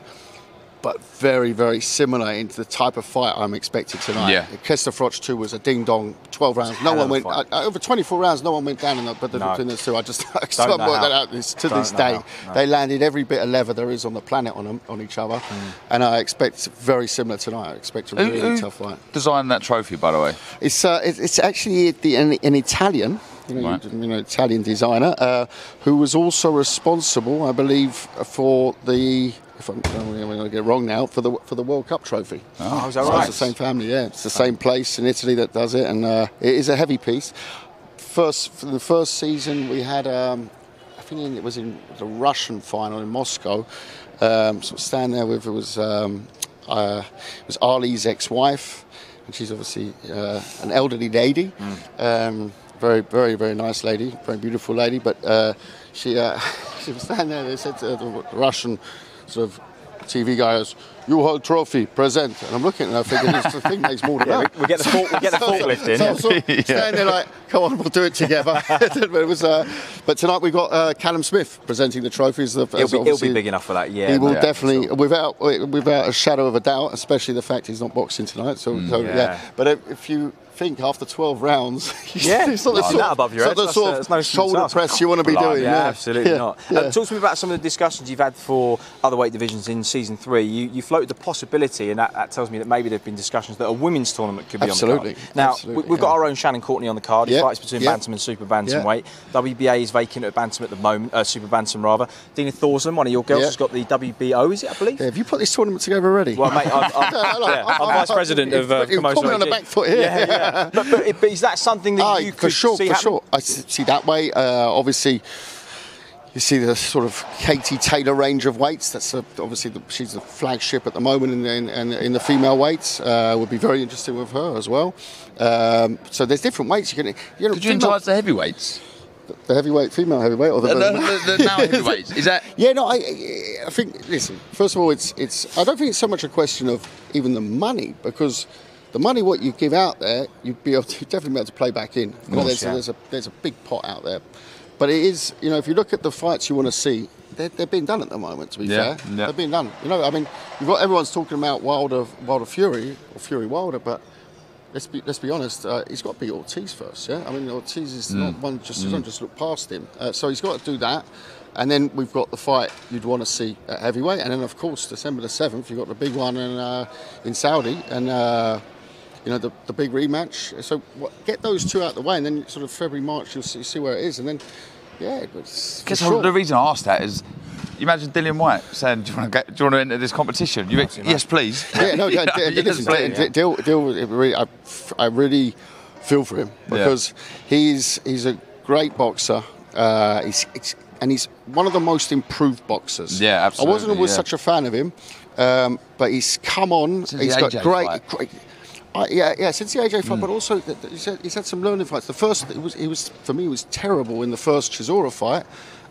but very, very similar into the type of fight I'm expecting tonight. Yeah. Kessler Froch 2 was a ding dong, 12 rounds. No one went, uh, over 24 rounds, no one went down in the, but the, No. between the two. I just, I still worked that out this, to Don't this day. No. They landed every bit of leather there is on the planet on them, on each other, and I expect very similar tonight. I expect a really who tough fight. Designed that trophy, by the way. It's uh, it- it's actually the, an, an Italian, you know, Right. you know, Italian designer, uh, who was also responsible, I believe, for the. If I'm, I'm going to get wrong now, for the for the World Cup trophy. Oh, is that So right? It's the same family, yeah. It's the same place in Italy that does it, and uh, it is a heavy piece. First, for the first season, we had, um, I think it was in the Russian final in Moscow. Um, sort of stand there with it was um, uh, it was Ali's ex-wife, and she's obviously uh, an elderly lady. Um, very, very, very nice lady, very beautiful lady. But uh, she uh, she was standing there. They said to the Russian sort of TV guy goes, "You hold trophy, present." And I'm looking at her thinking, "This thing makes more than Yeah, that." we- we get the fork- we get the forklift in. So, I'm sort of Yeah. standing there like, "Come on, we'll do it together." but it was. Uh, but tonight we've got uh, Callum Smith presenting the trophies. Of, It'll be, it'll be big enough for that, yeah. he will Yeah. definitely, without without a shadow of a doubt, especially the fact he's not boxing tonight. So, so yeah. Mm, Yeah. But if you think after 12 rounds, Yeah, it's not the sort, above your head. the That's, sort of no shoulder press you want to be Blimey, doing. Yeah, Yeah, absolutely Yeah, not. yeah. Um, talk to me about some of the discussions you've had for other weight divisions in season three. You, you floated the possibility, and that, that tells me that maybe there have been discussions that a women's tournament could be Absolutely, on the card. Now, absolutely, we, we've got our own Shannon Courtenay on the card. He Yeah, fights between yeah. bantam and super bantam Yeah. weight. WBA is vacant at bantam at the moment, uh, super bantam rather. Dina Thorslund, one of your girls, Yeah. has got the WBO, is it, I believe? Yeah, have you put this tournament together already? Well, mate, I'm, I'm, I'm vice president of uh, coming on the back foot here. Yeah, yeah. But, but, but is that something that Aye, you could for sure, see for happening? sure. I see that way. Uh, obviously, you see the sort of Katie Taylor range of weights. That's uh obviously the, she's the flagship at the moment in the, in, in, in the female weights. Uh, would be very interesting with her as well. Um, so there's different weights you can. You know, Did you enjoy the heavyweights? The heavyweight, female heavyweight, or the, The- the- the now heavyweights. Is that? Yeah, no. I, I think. Listen. First of all, it's it's. I don't think it's so much a question of even the money because the money what you give out there, you'd be able to definitely be able to play back in. Know, course, there's, yeah. a, there's a there's a big pot out there, but it is. You know, if you look at the fights you want to see, they're, they're being done at the moment. To be Yeah, fair, yeah. they're being done. You know, I mean, you've got everyone's talking about Wilder, Wilder Fury or Fury Wilder, but. Let's be, let's be honest. Uh, he's got to beat Ortiz first, yeah. I mean, Ortiz is not Mm. one. Just Mm. don't just look past him. Uh, so he's got to do that. And then we've got the fight you'd want to see at heavyweight, and then of course December the seventh, you've got the big one in uh, in Saudi, and uh, you know the, the big rematch. So what, get those two out of the way, and then sort of February March you'll see, see where it is, and then yeah, but Guess sure. the reason I asked that is, you imagine Dillian Whyte saying, "Do you want to get, do you want to enter this competition?" You, yes, please. yeah, no, yeah, Yeah, d- yes, listen, please. deal, deal with it really, I, I really feel for him because he's he's a great boxer. Uh, he's, he's and he's one of the most improved boxers. Yeah, absolutely. I wasn't always yeah. such a fan of him, um, but he's come on. Since he's got great, great. Yeah, yeah, since the AJ fight, but mm. also th- th- he's had, he's had some learning fights. The first, it was, he was for me, was terrible in the first Chisora fight,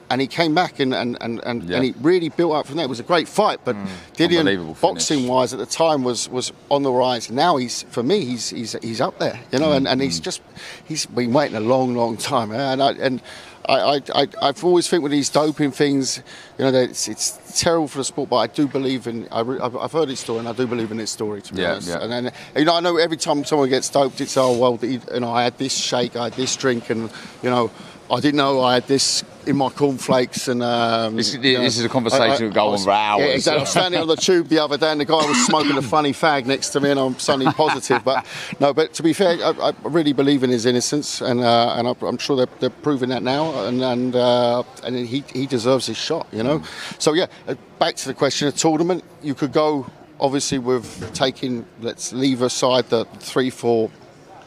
and he came back and and, and, and, Yeah. and he really built up from there. It was a great fight, but mm. Dillian, finish. boxing wise, at the time was was on the rise. Now he's for me, he's he's he's up there, you know, and, and he's mm. just he's been waiting a long, long time, and I, and I, I, I, I've always think with these doping things, you know, that it's, it's terrible for the sport, but I do believe in. I re, I've, I've heard his story, and I do believe in his story. To be Yeah, honest, yeah. and then you know, I know every time someone gets doped, it's oh well, you know, I had this shake, I had this drink, and you know, I didn't know I had this in my cornflakes, and um, This- you know, is a conversation that would go on for hours. Yeah, exactly. I was standing on the tube the other day, and the guy was smoking a funny fag next to me, and I'm suddenly positive. But no, but to be fair, I, I really believe in his innocence, and uh, and I'm sure they're, they're proving that now, and and uh, and he he deserves his shot, you know. So yeah, uh, back to the question of tournament, you could go obviously with taking let's leave aside the three four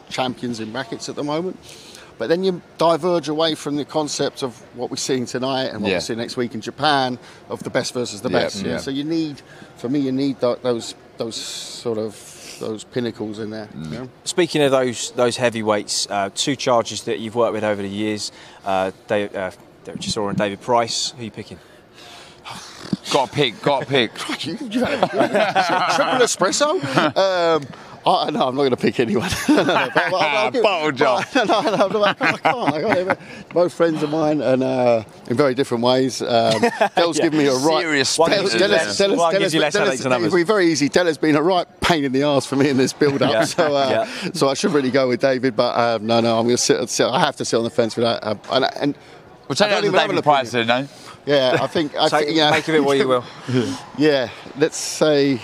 champions in brackets at the moment. But then you diverge away from the concept of what we're seeing tonight and what Yeah. we see next week in Japan of the best versus the best. yeah. So you need, for me, you need tho- those those sort of those pinnacles in there. Mm. You know? Speaking of those those heavyweights, uh, two charges that you've worked with over the years, uh, Dave, uh, Derek Chisora and David Price. Who are you picking? Got to pick. Got to pick. Triple espresso. Um, I, no, I'm not going to pick anyone. no, no, no, but- but give- Bottle job. no, no, no, I can't. I can't, Both friends of mine, and uh, in very different ways. Um, Dell's Yeah. given me a right. Serious Del- sponsors, Della's- yeah. Della's- gives you less headaches than others. It'll be very easy. Della's been a right pain in the arse for me in this build-up. Yeah. So, uh, Yeah. so I should really go with David, but um, no, no, I'm going to sit, sit. I have to sit on the fence with that. Uh, and, and We'll take I don't to even David Price, no? Yeah, I think. I Take- think yeah. make of it what you will. yeah, let's say.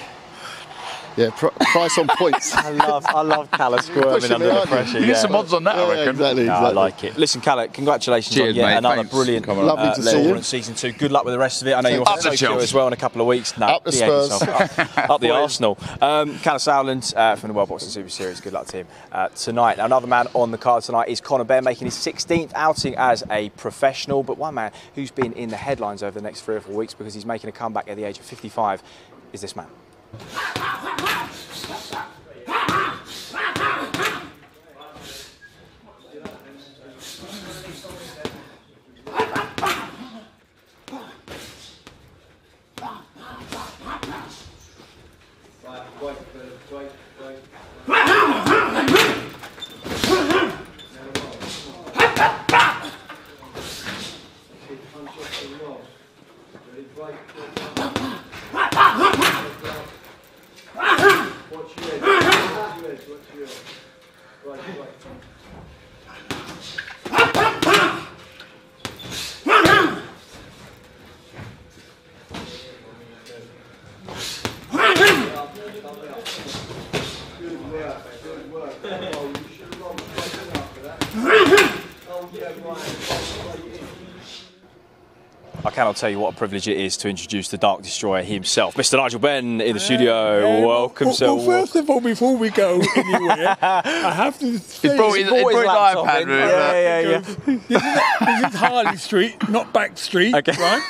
Yeah, pr- price on points. I love I love Kalle squirming Pushing under the aren't pressure. You yeah. get some odds on that, I reckon. exactly, No, I like it. Listen, Kalle, congratulations Cheers, on yet mate. another Thanks. brilliant Come on. Lovely uh, to see you. in season two. Good luck with the rest of it. I know you're Up the so chill Chelsea. as well in a couple of weeks. No, Up the Spurs. yourself. Up, up the Arsenal. Um, Kalle Sauerland uh, from the World Boxing Super Series. Good luck to him uh, tonight. Now, another man on the card tonight is Conor Benn, making his 16th outing as a professional, but one man who's been in the headlines over the next three or four weeks because he's making a comeback at the age of 55 is this man. Ha ha ha ha! I cannot tell you what a privilege it is to introduce the Dark Destroyer himself, Mr. Nigel Benn, in the studio. Welcome, well, sir. well, first of all, before we go anywhere, I have to say brought his- he brought his iPad in. with him. Yeah, yeah, yeah. this, is, Harley Street, not Back Street, Okay. right?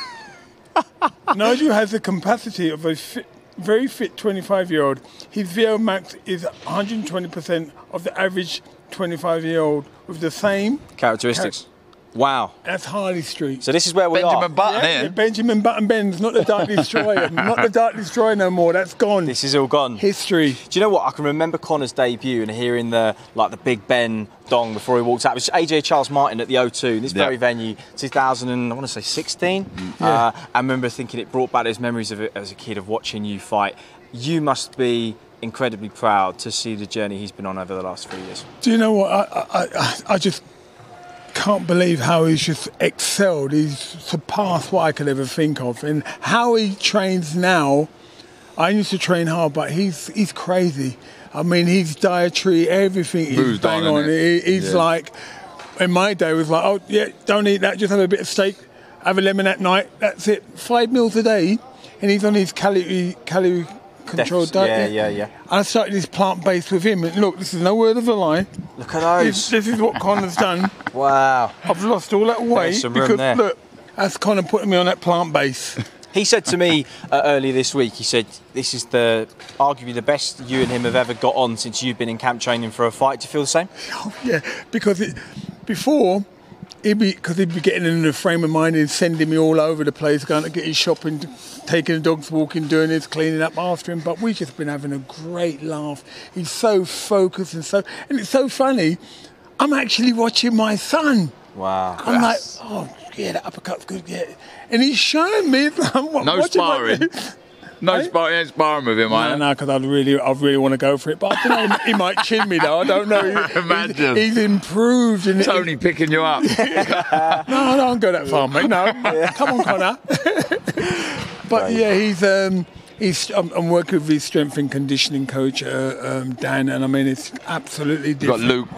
Nigel has the capacity of a fit, very fit 25-year-old. His VO max is 120% of the average 25-year-old with the same. Characteristics. Wow. That's Harley Street. So this is where we are, Benjamin are. Button Yeah, here. Benjamin Button Benz, not the Dark Destroyer, not the Dark Destroyer no more. That's gone. This is all gone. History. Do you know what? I can remember Conor's debut and hearing the like the Big Ben dong before he walked out. It was AJ Charles Martin at the O2 in this Yeah. very venue, 2000 and I want to say 16. Yeah. Uh, I remember thinking it brought back those memories of it as a kid of watching you fight. You must be incredibly proud to see the journey he's been on over the last three years. Do you know what? I, I, I, I just can't believe how he's just excelled. He's surpassed what I could ever think of, and how he trains now. I used to train hard, but he's he's crazy. I mean, his dietary, everything is Moved bang on, on. He, he's Yeah. like, in my day, it was like, oh yeah, don't eat that. Just have a bit of steak, have a lemon at night. That's it. Five meals a day, and he's on his calorie calorie controlled Deficit, diet. yeah, yeah, yeah. I started this plant based with him, and look, this is no word of a lie. Look at This, those. this is what Conor's done. Wow. I've lost all that weight some room because there. look, that's Conor putting me on that plant base. He said to me uh, earlier this week, he said, This is the arguably the best you and him have ever got on since you've been in camp training for a fight. Do you feel the same? Oh, yeah, because it, before he'd be because he'd be getting in the frame of mind and sending me all over the place, going to get his shopping, taking the dogs walking, doing his cleaning up after him. But we've just been having a great laugh. He's so focused and so, and it's so funny. I'm actually watching my son. Wow. I'm like, oh yeah, that uppercut's good, yeah. And he's showing me. I'm No watching my- sparring. No sparring, ain't sparring with him, No, I no, because I really, I really want to go for it. But I don't know, he might chin me though. I don't know. He- Imagine. He's, he's improved. And Tony picking you up. no, I don't go that far, mate. No, come on, Conor. but yeah, he's um, he's. I'm, I'm working with his strength and conditioning coach, uh, um, Dan, and I mean it's absolutely You've got. Luke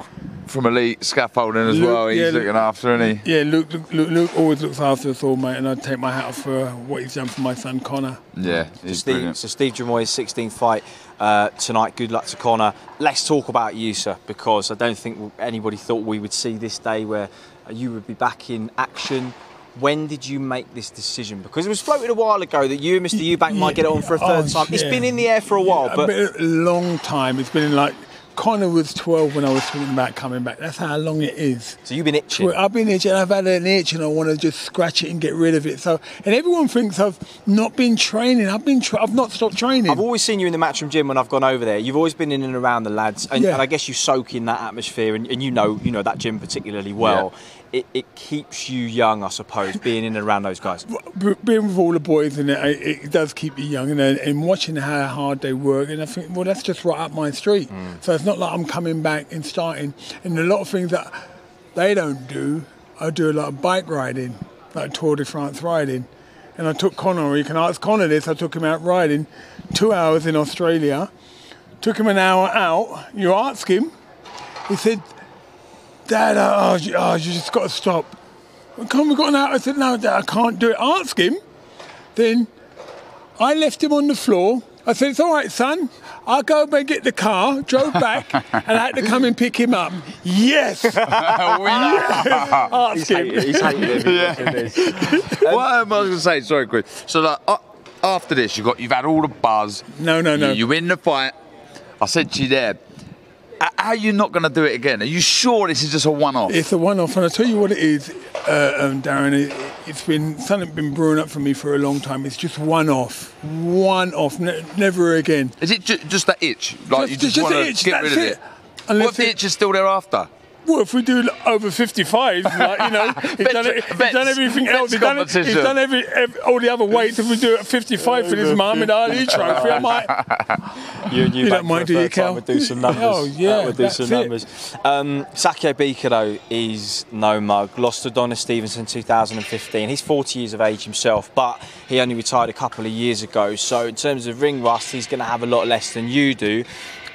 from Elite scaffolding as Luke, well. He's yeah, looking Luke- after, isn't he? Yeah, Luke, Luke, Luke, Luke always looks after us all, mate, and I take my hat off for what he's done for my son Conor. Yeah, he's Steve, brilliant. so Steve Jamoye's 16th fight uh, tonight. Good luck to Conor. Let's talk about you, sir, because I don't think anybody thought we would see this day where uh, you would be back in action. When did you make this decision? Because it was floated a while ago that you and Mr. Eubank might get it on for a third Oh, time. It's been in the air for a while, Yeah, but a long time. It's been like Conor was 12 when I was talking about coming back. That's how long it is. So you've been itching. I've been itching. I've had an itch, and I want to just scratch it and get rid of it. So, and everyone thinks I've not been training. I've been. Tra- I've not stopped training. I've always seen you in the matchroom gym when I've gone over there. You've always been in and around the lads, and, Yeah. and I guess you soak in that atmosphere, and, and you know, you know that gym particularly well. It, it keeps you young, I suppose, being in and around those guys. Being with all the boys and it, it does keep you young and, and watching how hard they work and I think well that's just right up my street. Mm. So it's not like I'm coming back and starting and a lot of things that they don't do I do a lot of bike riding like Tour de France riding. And I took Conor you can ask Conor this I took him out riding two hours in Australia took him an hour out you ask him he said Dad oh, you, oh, you just got to stop Come, we got an hour. I said, no, Dad, I can't do it. Ask him. Then I left him on the floor. I said, it's all right, son. I'll go and get the car, drove back, and I had to come and pick him up. Yes! Ask him. he's him. what am I going to say? Sorry, Chris. So, like, uh, after this, you've got you've had all the buzz. No, no, no. You, you win the fight. I said to you there. "H- How are you not going to do it again? Are you sure this is just a one-off? It's a one-off, and I tell you what it is, uh, um, Darren. It, it's been something been brewing up for me for a long time. It's just one-off, one-off, ne- never again. Is it ju- just that itch? Like you Just- just, just want to get rid of it. it? Unless what if the itch is still there after? Well, if we do over 55, like, you know, he's done, it, he's done everything else. He's done, it, he's done every, every, all the other weights. If we do it at 55 for this Muhammad Ali trophy, I might. You and you, You back don't mind, for do a you, third time Cal? would do some numbers. Oh, yeah, That would do that's some it. numbers. Um, Sakio Bika, though, is no mug. Lost to Adonis Stevenson 2015. He's 40 years of age himself, but he only retired a couple of years ago. So, in terms of ring rust, he's going to have a lot less than you do.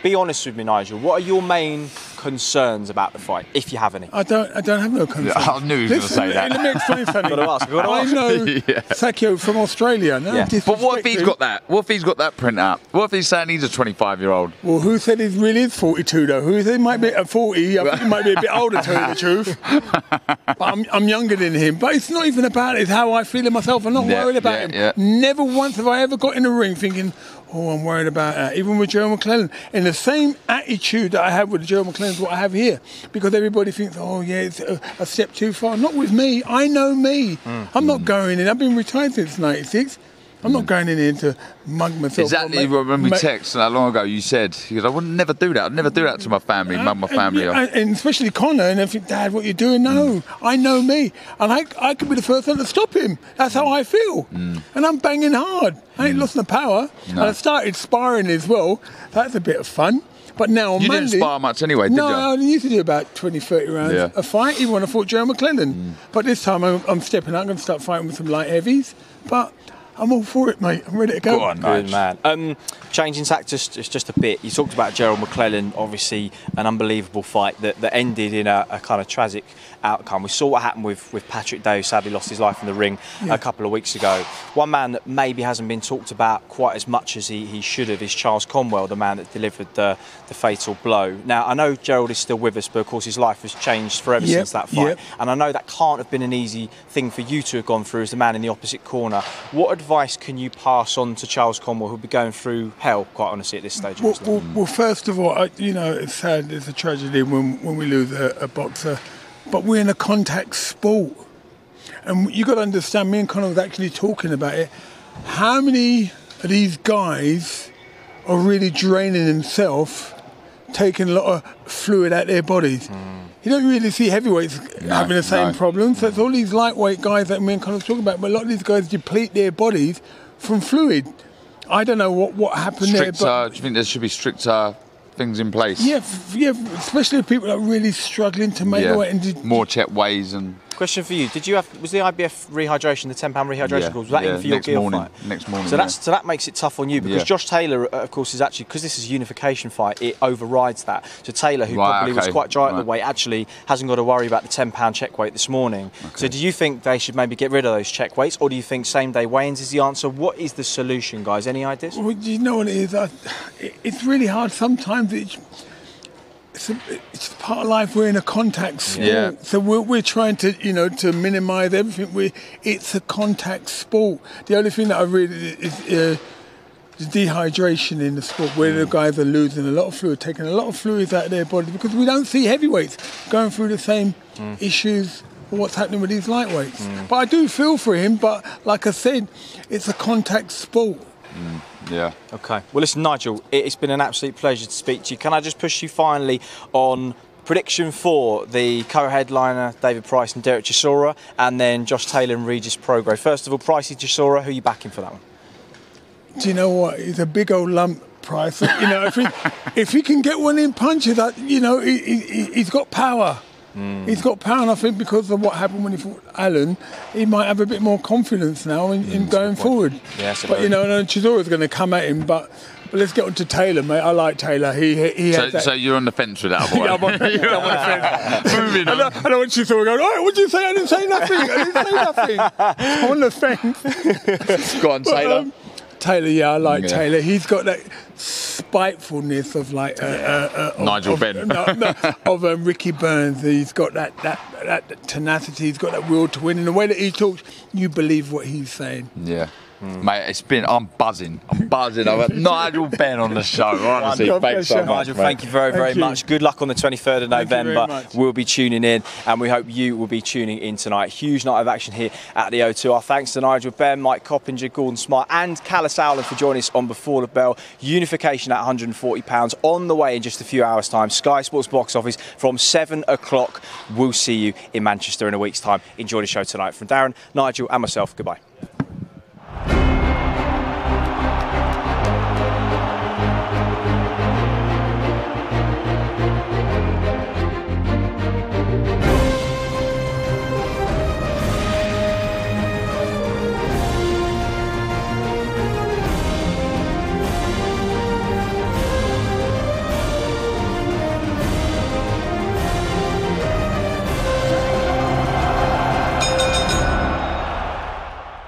Be honest with me, Nigel. What are your main concerns about the fight, if you have any? I don't. I don't have no concern. Yeah, I knew he was gonna say that. Let me explain something. Gotta ask, gotta I ask. know Yeah. Sakio from Australia. No Yeah. But what if he's to- got that? What if he's got that print out? What if he's saying he's a 25 year old? Well, who said he really is 42 though? Who said he might be at 40? I think he might be a bit older, to tell you the truth. But I'm, I'm younger than him. But it's not even about it. It's how I feel in myself. I'm not Yeah, worried about yeah, him. yeah. Never once have I ever got in a ring thinking, oh, I'm worried about that. Even with Joe McClellan. In the same attitude that I have with Joe McClellan is what I have here. Because everybody thinks, oh, yeah, it's a, a step too far. Not with me. I know me. Mm. I'm not going in. I've been retired since 96. I'm not going in here to mug myself. Exactly make- when we make- text not long ago, you said, goes, I would never do that. I'd never do that to my family, uh, mug my family and, off. Uh, and, especially Conor, and I think, Dad, what you doing? No, mm. I know me, and I, I could be the first one to stop him. That's how I feel, mm. and I'm banging hard. I ain't mm. lost the power, and I started sparring as well. That's a bit of fun. But now on You Monday, didn't spar much anyway, did no, you? I only used to do about 20, 30 rounds Yeah. a fight, even when I fought Joe McClellan. But this time I'm, I'm stepping out. I'm going to start fighting with some light heavies. But I'm all for it, mate. I'm ready to go. Good man. Um, changing tack just, just just a bit. You talked about Gerald McClellan, obviously an unbelievable fight that, that ended in a, a kind of tragic outcome. We saw what happened with, with Patrick Day, who sadly lost his life in the ring Yeah. a couple of weeks ago. One man that maybe hasn't been talked about quite as much as he, he should have is Charles Conwell, the man that delivered the, the fatal blow. Now, I know Gerald is still with us, but of course his life has changed forever Yep, since that fight. yep. And I know that can't have been an easy thing for you to have gone through as the man in the opposite corner. What advice can you pass on to Charles Conwell, who'll be going through hell, quite honestly, at this stage? Well, well, well, first of all, I, you know, it's sad. It's a tragedy when, when we lose a, a boxer, but we're in a contact sport, and you got to understand. Me and Conor was actually talking about it. How many of these guys are really draining themselves, taking a lot of fluid out of their bodies? Hmm. you don't really see heavyweights having the same no. problems. So it's hmm. all these lightweight guys that me and Conor talking about, but a lot of these guys deplete their bodies from fluid. I don't know what, what happened there, Stricter, but do you think there should be stricter things in place? yeah, f- yeah, especially people are really struggling to make Yeah. weight and de- More check ways and Question for you: Did you have was the IBF rehydration, the ten pound rehydration Yeah, course, was that yeah, in for your next Gill morning, fight? next morning, So that's yeah. so that makes it tough on you because Yeah. Josh Taylor, uh, of course, is actually because this is a unification fight, it overrides that. So Taylor, who Right, probably was quite dry at the weight, actually hasn't got to worry about the ten pound check weight this morning. So do you think they should maybe get rid of those check weights, or do you think same day weigh-ins is the answer? What is the solution, guys? Any ideas? Well, you know what it is? I, it- it's really hard. Sometimes it's, it's, a, it's part of life. We're in a contact sport, Yeah. so we're, we're trying to, you know, to minimise everything. We, it's a contact sport. The only thing that I really is. Uh, is dehydration in the sport where the mm. guys are losing a lot of fluid, taking a lot of fluids out of their body because we don't see heavyweights going through the same mm. issues what's happening with these lightweights. Mm. But I do feel for him, but like I said, it's a contact sport. Mm, yeah. Okay. Well, listen, Nigel, it- it's been an absolute pleasure to speak to you. Can I just push you finally on prediction for the co-headliner David Price and Derek Chisora, and then Josh Taylor and Regis Prograis? First of all, Pricey Chisora, who are you backing for that one? Do you know what? He's a big old lump price. You know, if he if he can get one in punches, that you know, he, he, he's got power. He's got power, and I think because of what happened when he fought Allen, he might have a bit more confidence now in, in going forward. Yeah, but you know, and Chisora's going to come at him. But but let's get on to Taylor, mate. I like Taylor. He he, he So, has that. so you're on the fence with that boy. Yeah, I'm on- yeah, I'm on the fence. Moving I on. don't, I don't want Chisora going. Oh, what did you say? I didn't say nothing. I didn't say nothing. I'm on the fence. Go on, But, Taylor. um, Taylor, yeah, I like Yeah. Taylor. He's got that spitefulness of like uh, uh, uh, of- Nigel of, Benn. no, no, of um, Ricky Burns. He's got that, that that tenacity. He's got that will to win. And the way that he talks, you believe what he's saying. Yeah. Mm. Mate, it's been. I'm buzzing. I'm buzzing. I've had Nigel Benn on the show. Honestly, God thanks so much. Nigel, mate. thank you very, very you. much. Good luck on the 23rd of Thank November. We'll be tuning in, and we hope you will be tuning in tonight. Huge night of action here at the O2. Our thanks to Nigel Benn, Mike Coppinger, Gordon Smart, and Kalle Sauerland for joining us on Before the Bell. Unification at £140 on the way in just a few hours' time. Sky Sports box office from 7 o'clock. We'll see you in Manchester in a week's time. Enjoy the show tonight. From Darren, Nigel, and myself, goodbye. え?